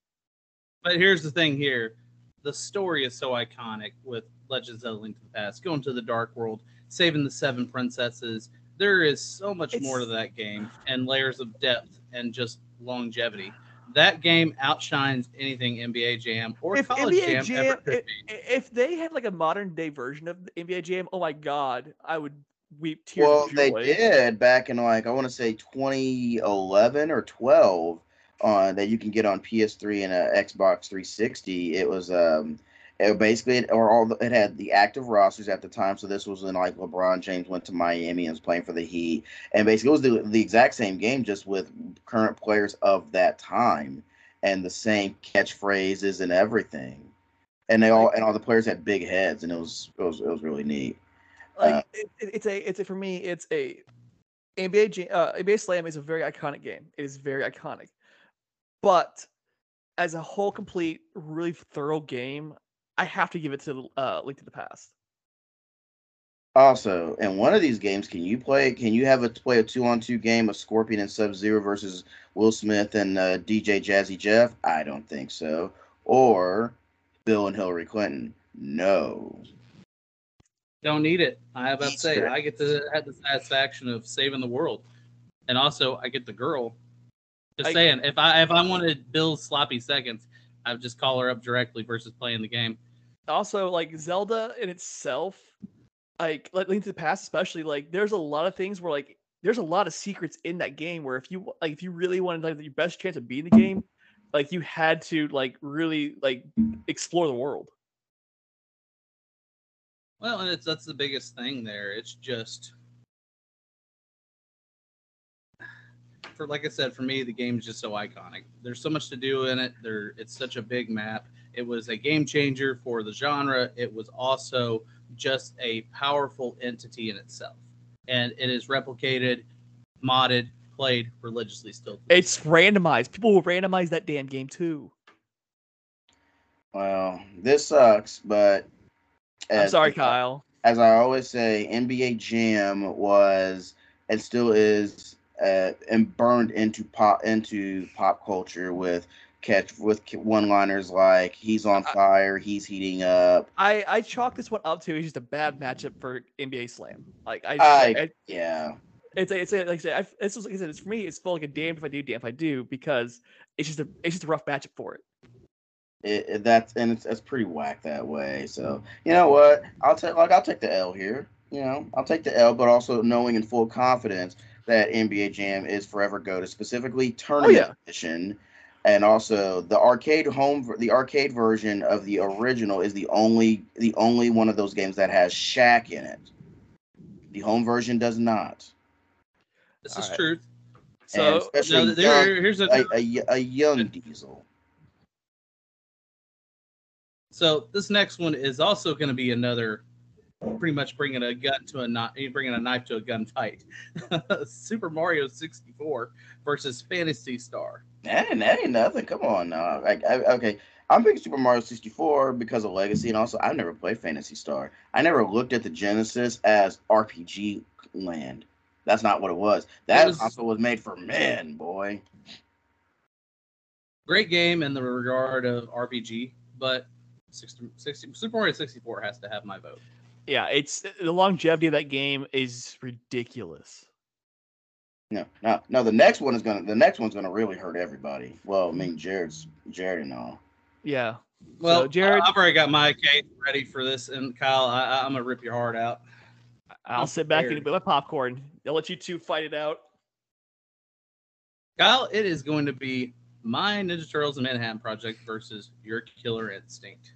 But here's the thing here. The story is so iconic with Legends of Zelda Link to the Past, going to the Dark World, saving the seven princesses. There is so much more to that game and layers of depth and just longevity. That game outshines anything NBA Jam or If College NBA Jam, Jam, ever could i- be. if they had like a modern day version of the NBA Jam, oh my god, I would weep tears Well, of they did back in like I want to say 2011 or 12 on that you can get on PS3 and uh, Xbox 360. It was um it basically or all the, it had the active rosters at the time. So this was when like LeBron James went to Miami and was playing for the Heat, and basically it was the the exact same game just with current players of that time and the same catchphrases and everything. And they all and all the players had big heads, and it was it was it was really neat. like uh, it, it- it's a it's a for me it's a NBA uh, NBA Slam is a very iconic game. It is very iconic, but as a whole, complete, really thorough game, I have to give it to uh, Link to the Past. Also, in one of these games, can you play? Can you have a play a two on two game of Scorpion and Sub Zero versus Will Smith and uh, DJ Jazzy Jeff? I don't think so. Or Bill and Hillary Clinton? No. Don't need it. I have to say I get to have the satisfaction of saving the world, and also I get the girl. Just I- saying, if I if I wanted Bill's sloppy seconds, I'd just call her up directly versus playing the game. Also, like Zelda in itself, like like Link to the Past, especially like there's a lot of things where like there's a lot of secrets in that game where if you like if you really wanted like your best chance of beating the game, like you had to like really like explore the world. Well, and it's that's the biggest thing there. It's just for like I said, for me, the game's just so iconic. There's so much to do in it. There, it's such a big map. It was a game changer for the genre. It was also just a powerful entity in itself, and it is replicated, modded, played religiously still. It's randomized. People will randomize that damn game too. Well, this sucks, but I'm as- sorry, Kyle. As I always say, NBA Jam was and still is uh, and burned into pop into pop culture with catch with one-liners like "He's on fire," "He's heating up." I I chalk this one up to he's just a bad matchup for NBA Slam. Like I, I- I Yeah. it's a, it's a, like I said, I, this was like I said, it's for me. It's felt like a damn if I do, damn if I do, because it's just a it's just a rough matchup for it. it, it- that's and it's, it's pretty whack that way. So you know what? I'll take like I'll take the L here. You know, I'll take the L, but also knowing in full confidence that NBA Jam is forever go to specifically oh, tournament yeah. edition, and also the arcade home the arcade version of the original is the only the only one of those games that has Shaq in it. The home version does not. This is Alright. truth. And So especially Now, there, young- here's a, a, a, a young Diesel. So this next one is also going to be another, pretty much bringing a gun to a knife, eh, bringing a knife to a gunfight. (laughs) Super Mario 64 versus Phantasy Star. That ain't, that ain't nothing. Come on now. Like, I, okay, I'm picking Super Mario 64 because of legacy, and also I've never played Phantasy Star. I never looked at the Genesis as RPG land. That's not what it was. That was- console was made for men, boy. Great game in the regard of RPG, but 60, 60, Super Mario 64 has to have my vote. Yeah, it's the longevity of that game is ridiculous. No, no, no. The next one is gonna. The next one's gonna really hurt everybody. Well, I mean, Jared's Jared and all. Yeah, Well, Jared- I've already got my case ready for this, and Kyle, I, I- I'm gonna rip your heart out. I'll I'm sit back and prepared. eat my popcorn. I'll let you two fight it out. Kyle, it is going to be my Ninja Turtles and Manhattan Project versus your Killer Instinct.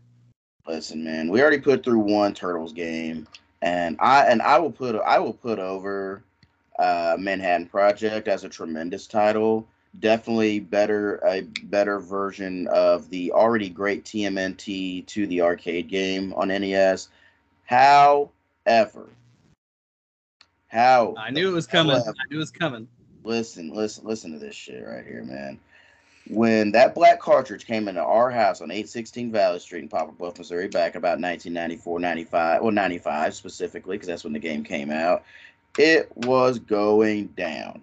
Listen, man, we already put through one Turtles game, and I and I will put I will put over Uh, Manhattan Project as a tremendous title. Definitely better a better version of the already great TMNT to the arcade game on NES. However, how I knew it was coming. I knew it was coming. Listen, listen, listen to this shit right here, man. When that black cartridge came into our house on 816 Valley Street in Poplar Bluff, Missouri, back about 1994, 95, well, 95 specifically, because that's when the game came out, it was going down.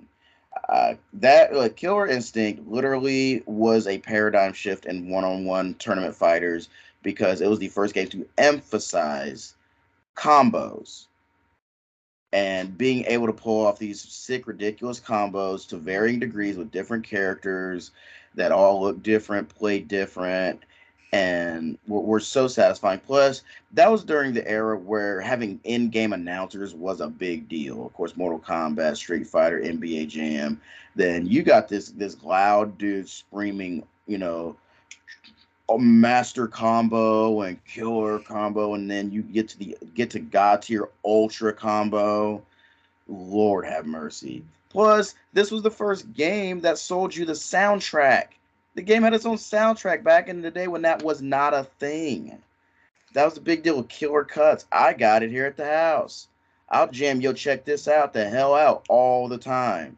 Uh, that Killer Instinct literally was a paradigm shift in one-on-one tournament fighters because it was the first game to emphasize combos and being able to pull off these sick, ridiculous combos to varying degrees with different characters that all look different, play different, and were, were so satisfying. Plus, that was during the era where having in-game announcers was a big deal. Of course, Mortal Kombat, Street Fighter, NBA Jam. Then you got this this loud dude screaming, you know, a master combo and killer combo, and then you get to the get to God tier ultra combo. Lord have mercy. Plus, this was the first game that sold you the soundtrack. The game had its own soundtrack back in the day when that was not a thing. That was a big deal with killer cuts. I got it here at the house. I'll jam yo check this out the hell out all the time.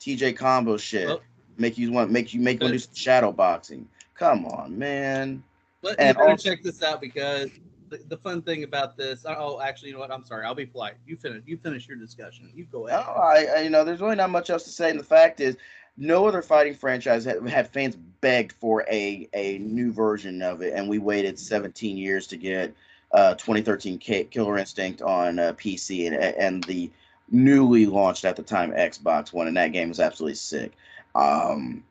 TJ combo shit. Well, make you want make you make you want to do some shadow boxing. Come on, man. Let, and you also, check this out because the, the, fun thing about this. Oh, actually, you know what? I'm sorry. I'll be polite. You finish. You finish your discussion. You go ahead. Oh, I, I, you know, there's really not much else to say. And the fact is, no other fighting franchise had, had fans begged for a a new version of it, and we waited 17 years to get uh, 2013 K- Killer Instinct on uh, PC and and the newly launched at the time Xbox One, and that game was absolutely sick. Um,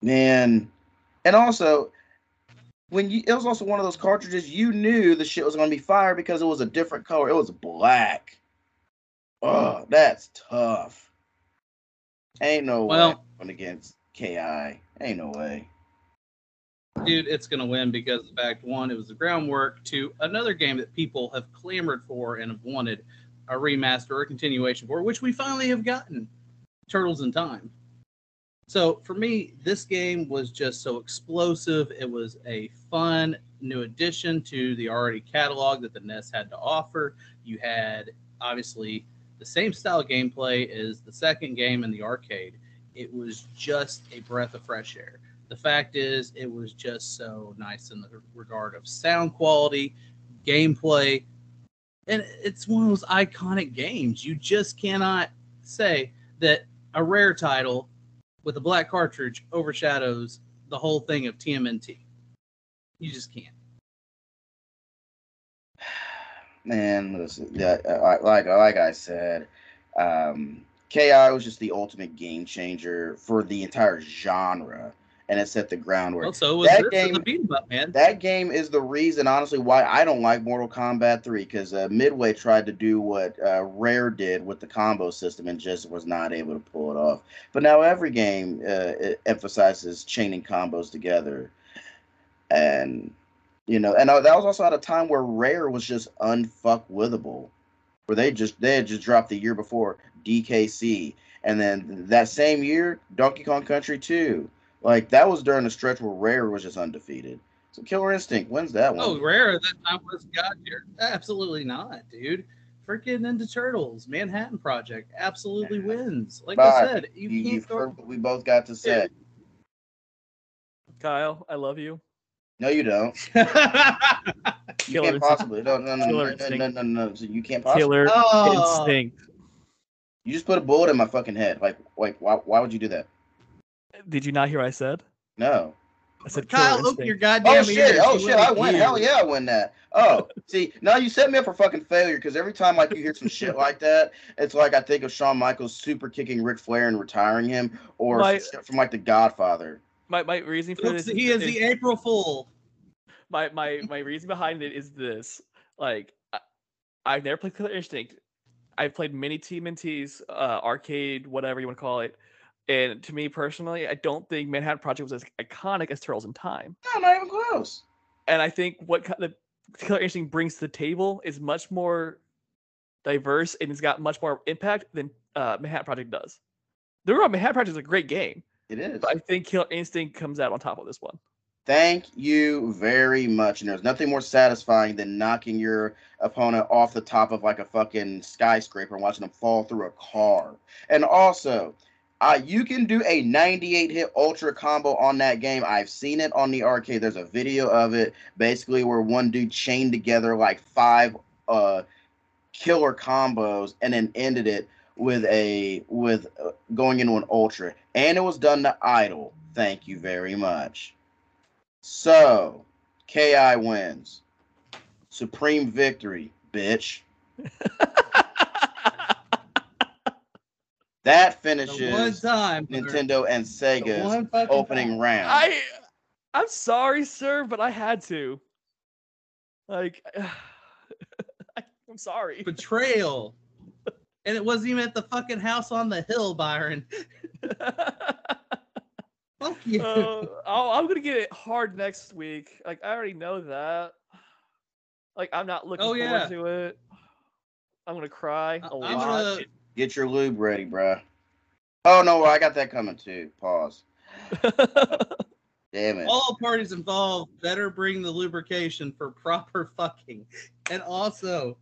man, and also, when you, it was also one of those cartridges, you knew the shit was going to be fire because it was a different color. It was black. Oh, that's tough. Ain't no well, way against KI. Ain't no way. Dude, it's gonna win because the fact one, it was the groundwork. to another game that people have clamored for and have wanted a remaster or a continuation for, which we finally have gotten. Turtles in Time. So for me, this game was just so explosive. It was a fun new addition to the already catalog that the NES had to offer. You had obviously the same style gameplay as the second game in the arcade. It was just a breath of fresh air. The fact is, it was just so nice in the regard of sound quality, gameplay, and it's one of those iconic games. You just cannot say that a rare title with a black cartridge overshadows the whole thing of TMNT. You just can't. (sighs) Man, listen, yeah, like like I said, um, Ki was just the ultimate game changer for the entire genre and it set the groundwork. Also, that game, the up, man. That game is the reason, honestly, why I don't like Mortal Kombat 3 because uh, Midway tried to do what uh, Rare did with the combo system and just was not able to pull it off. But now every game uh, emphasizes chaining combos together, and you know, and uh, that was also at a time where Rare was just unfuckwithable, where they just they had just dropped the year before DKC, and then that same year Donkey Kong Country 2 like that was during the stretch where Rare was just undefeated. So Killer Instinct wins that oh, one. Oh, Rare that time was God tier. Absolutely not, dude. Freaking Ninja Turtles, Manhattan Project absolutely yeah. wins. Like but I said, you, you can't throw... we both got to say. Kyle, I love you. No, you don't. (laughs) you Killer can't possibly. No, no, no, no, no, no, no, no, So you can't possibly. Killer oh. Instinct. You just put a bullet in my fucking head. Like, like, why, why would you do that? Did you not hear what I said? No. I said Kyle, open your goddamn oh, shit. Oh shit! I win. Hell yeah, I win that. Oh, (laughs) see, now you set me up for fucking failure because every time like you hear some shit like that, it's like I think of Shawn Michaels super kicking Ric Flair and retiring him, or my, from like The Godfather. My my reason for Oops, this. He is, is the April Fool. My my my reason behind it is this: like I, I've never played Killer Instinct. I've played many TMNTs, uh, arcade, whatever you want to call it. And to me personally, I don't think Manhattan Project was as iconic as Turtles in Time. No, not even close. And I think what the Killer Instinct brings to the table is much more diverse, and it's got much more impact than uh, Manhattan Project does. The real Manhattan Project is a great game, It is. but I think Killer Instinct comes out on top of this one. Thank you very much. And there's nothing more satisfying than knocking your opponent off the top of like a fucking skyscraper and watching them fall through a car. And also, uh, you can do a 98 hit ultra combo on that game. I've seen it on the arcade. There's a video of it basically where one dude chained together like five uh, killer combos and then ended it with a with uh, going into an ultra. And it was done to idle thank you very much. So ki wins. Supreme victory bitch (laughs) that The one finishes time. nintendo and the sega's one opening time. round I, I'm sorry, sir, but I had to. Like, (sighs) I'm sorry. betrayal. And it wasn't even at the fucking house on the hill, Byron. (laughs) Fuck you. uh, I'll, I'm gonna get it hard next week. Like I already know that. Like I'm not looking Oh, forward yeah. to it. I'm gonna cry I- a I'm lot. gonna- get your lube ready bruh oh no i got that coming too pause (laughs) damn it All parties involved better bring the lubrication for proper fucking. And also,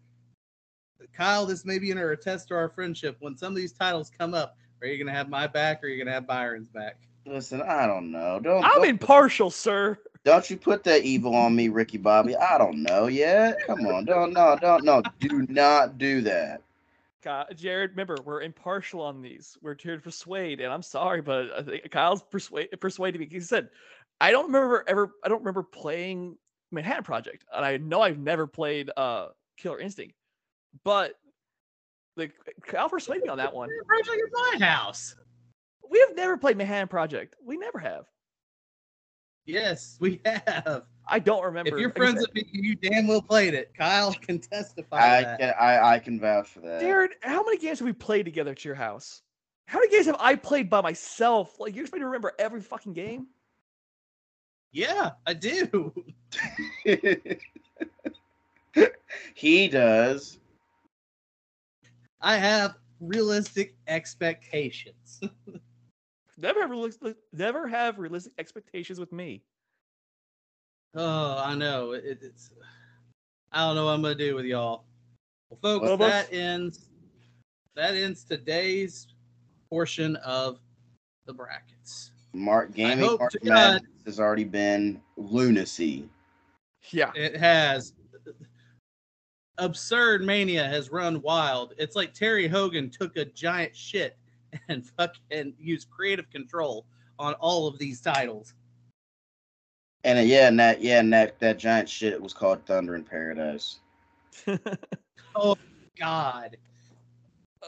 Kyle, this may be in a test to our friendship. When some of these titles come up, are you gonna have my back or are you gonna have Byron's back? listen i don't know don't I'm don't- impartial, sir. Don't you put that evil on me, Ricky Bobby. I don't know yet. Come on. Don't no, don't no. Do not do that. Ky- Jared, remember we're impartial on these. We're here to persuade, and I'm sorry, but I think Kyle's persuade persuaded me. He said, "I don't remember ever. I don't remember playing Manhattan Project, and I know I've never played uh Killer Instinct, but like Kyle persuaded me on that one. Project at my house. We have never played Manhattan Project. We never have. Yes, we (laughs) have. I don't remember. If you're friends said, with me, you damn well played it. Kyle (laughs) can testify I that. can I, I can vouch for that. Jared, how many games have we played together at your house? How many games have I played by myself? Like you expect me to remember every fucking game? Yeah, I do. (laughs) he does. I have realistic expectations. (laughs) Never have realistic, never have realistic expectations with me. Oh, I know. It, it's. I don't know what I'm gonna do with y'all. Well, folks, Well, that ends. That ends today's portion of the brackets. Mark gaming Mark to Madness has already been lunacy. Yeah. It has. Absurd mania has run wild. It's like Terry Hogan took a giant shit and (laughs) fucking used creative control on all of these titles. And uh, yeah, and that yeah, and that that giant shit was called Thunder in Paradise. (laughs) Oh God.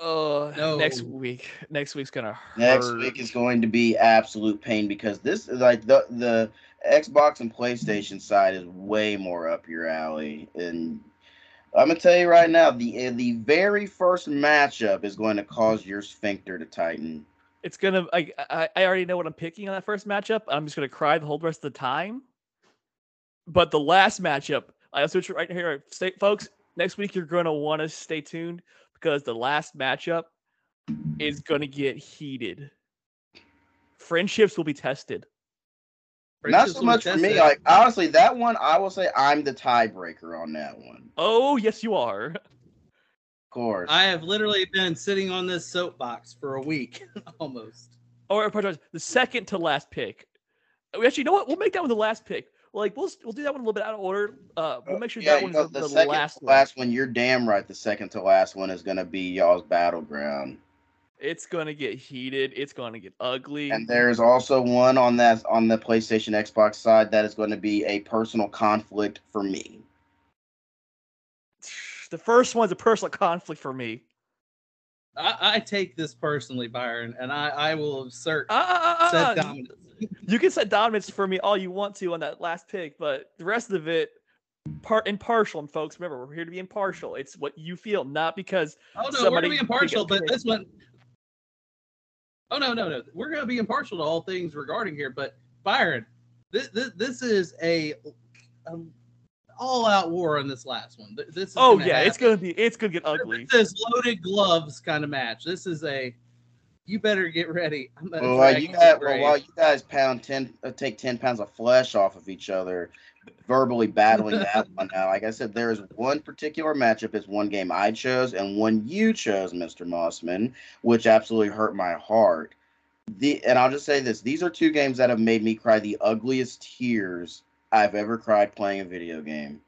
Oh, no. next week. Next week's gonna hurt. Next week is going to be absolute pain because this is like the the Xbox and PlayStation side is way more up your alley. And I'm gonna tell you right now, the uh, the very first matchup is going to cause your sphincter to tighten. It's gonna. I, I I already know what I'm picking on that first matchup. I'm just gonna cry the whole rest of the time. But the last matchup, I switch it right here, stay, folks. Next week you're gonna want to stay tuned because the last matchup is gonna get heated. Friendships will be tested. Not so much for me. Like honestly, that one I will say I'm the tiebreaker on that one. Oh yes, you are. Of course. I have literally been sitting on this soapbox for a week (laughs) almost. Oh, or apologize, the second to last pick. We actually, you know what? We'll make that one the last pick. Like we'll we'll do that one a little bit out of order. Uh, we'll make sure yeah, that one's know, the, the, last to one. last one. You're damn right. The second to last one is gonna be y'all's battleground. It's gonna get heated. It's gonna get ugly. And there's also one on that on the PlayStation Xbox side that is going to be a personal conflict for me. (sighs) the first one's a personal conflict for me. I, I take this personally, Byron, and I, I will assert Uh, uh, uh, said uh, dominance. you can set dominance for me all you want to on that last pick, but the rest of it, part impartial. And folks, remember, we're here to be impartial. It's what you feel, not because Oh no, we're gonna be impartial, but this one. Oh no, no, no. We're gonna be impartial to all things regarding here, but Byron, this this, this is a, um all-out war in this last one. Th- This is Oh gonna yeah, it's gonna be it's gonna get ugly. This loaded gloves kind of match. This is a you better get ready. I'm Well, while you guys, well, while you guys pound ten, uh, take ten pounds of flesh off of each other, verbally battling that (laughs) one. Now, like I said, there is one particular matchup. It's one game I chose and one you chose, Mister Mossman, which absolutely hurt my heart. The and I'll just say this: these are two games that have made me cry the ugliest tears I've ever cried playing a video game.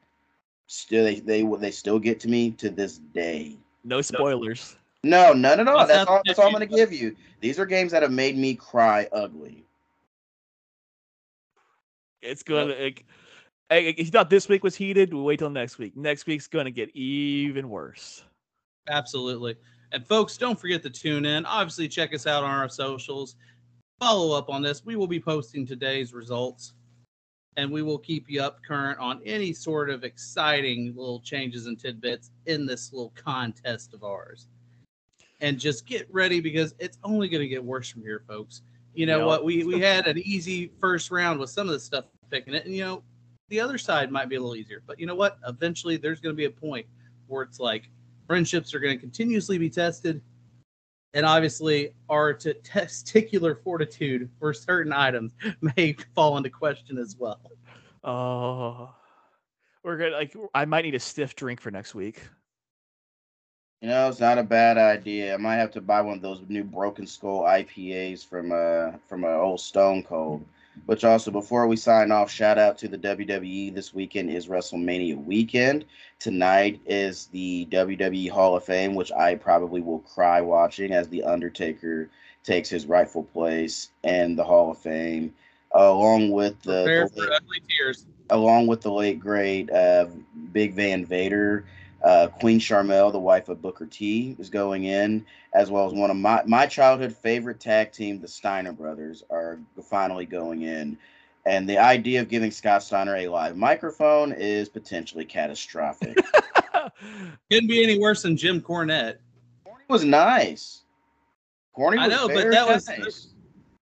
Still, they they they still get to me to this day. No spoilers. No, none at all. What's That's all. That's all I'm going to give you. These are games that have made me cry ugly. It's gonna. Like, hey, if you thought this week was heated, We wait till next week. Next week's gonna get even worse. Absolutely. And folks, don't forget to tune in. Obviously, check us out on our socials. Follow up on this. We will be posting today's results and we will keep you up current on any sort of exciting little changes and tidbits in this little contest of ours. And just get ready because it's only going to get worse from here, folks. You know Yeah. what? We we (laughs) had an easy first round with some of the stuff picking it, and you know the other side might be a little easier. But you know what? Eventually, there's going to be a point where it's like friendships are going to continuously be tested and obviously our t- testicular fortitude for certain items (laughs) may fall into question as well Oh, we're gonna like. I might need a stiff drink for next week. You know, it's not a bad idea. I might have to buy one of those new Broken Skull IPAs from uh from an old Stone Cold. Which also, before we sign off, shout out to the WWE. This weekend is WrestleMania weekend. Tonight is the WWE Hall of Fame, which I probably will cry watching as the Undertaker takes his rightful place in the Hall of Fame, along with the, prepare for ugly tears along with the late great uh, Big Van Vader. Uh, Queen Sharmell, the wife of Booker T, is going in, as well as one of my, my childhood favorite tag team, the Steiner brothers, are finally going in. And the idea of giving Scott Steiner a live microphone is potentially catastrophic. (laughs) couldn't be any worse than jim cornette Corny was nice. Corny I was know, but very that was- nice.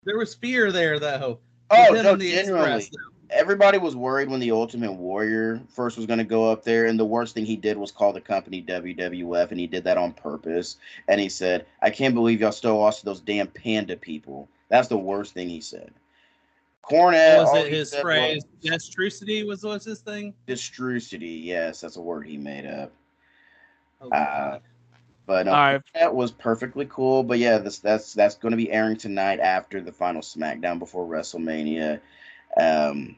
there was fear there though Oh, no, the genuinely. Express, though. Everybody was worried when the Ultimate Warrior first was going to go up there, and the worst thing he did was call the company WWF, and he did that on purpose. And he said, "I can't believe y'all still lost to those damn panda people." That's the worst thing he said. Cornette was it his phrase was destrucity was was his thing Destrucity, yes, that's a word he made up. oh, Uh, But no, All right. that was perfectly cool. But yeah, this that's that's going to be airing tonight after the final SmackDown before WrestleMania. Um,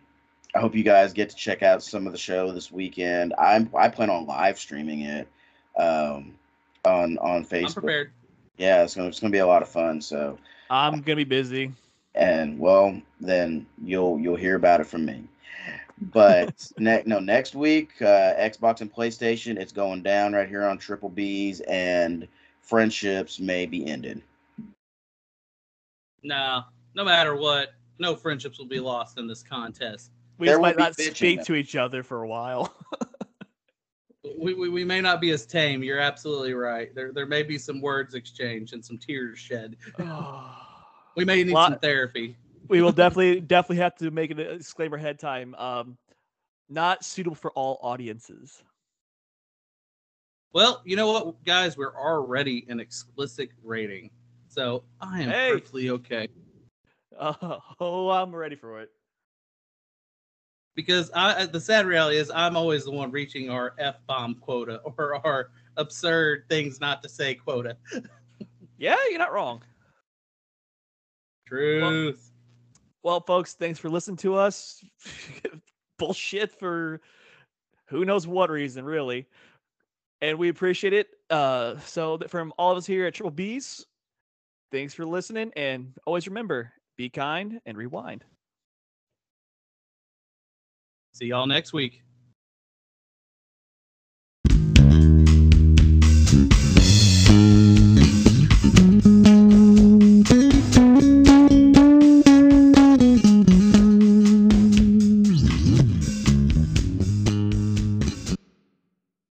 I hope you guys get to check out some of the show this weekend. I'm I plan on live streaming it um, on on i'm Facebook. prepared Yeah, it's gonna it's gonna be a lot of fun. So I'm gonna be busy. and well, then you'll you'll hear about it from me. But (laughs) ne- no, next week, uh, Xbox and PlayStation, it's going down right here on Triple B's, and friendships may be ended. no no matter what no friendships will be lost in this contest We There just might not speak though. to each other for a while. (laughs) we, we, we may not be as tame you're absolutely right there there may be some words exchanged and some tears shed (sighs) we may need Lot- some therapy we will (laughs) definitely definitely have to make a disclaimer ahead time. Um, not suitable for all audiences. Well, you know what, guys, we're already an explicit rating, so I am Hey. perfectly okay Uh, (laughs) oh, I'm ready for it. because I. The sad reality is, I'm always the one reaching our f bomb quota (laughs) or our absurd things not to say quota. (laughs) Yeah, you're not wrong. Truth. Well, folks, thanks for listening to us. Bullshit for who knows what reason, really. And we appreciate it. Uh, so from all of us here at Triple B's, thanks for listening. And always remember, be kind and rewind. See y'all next week.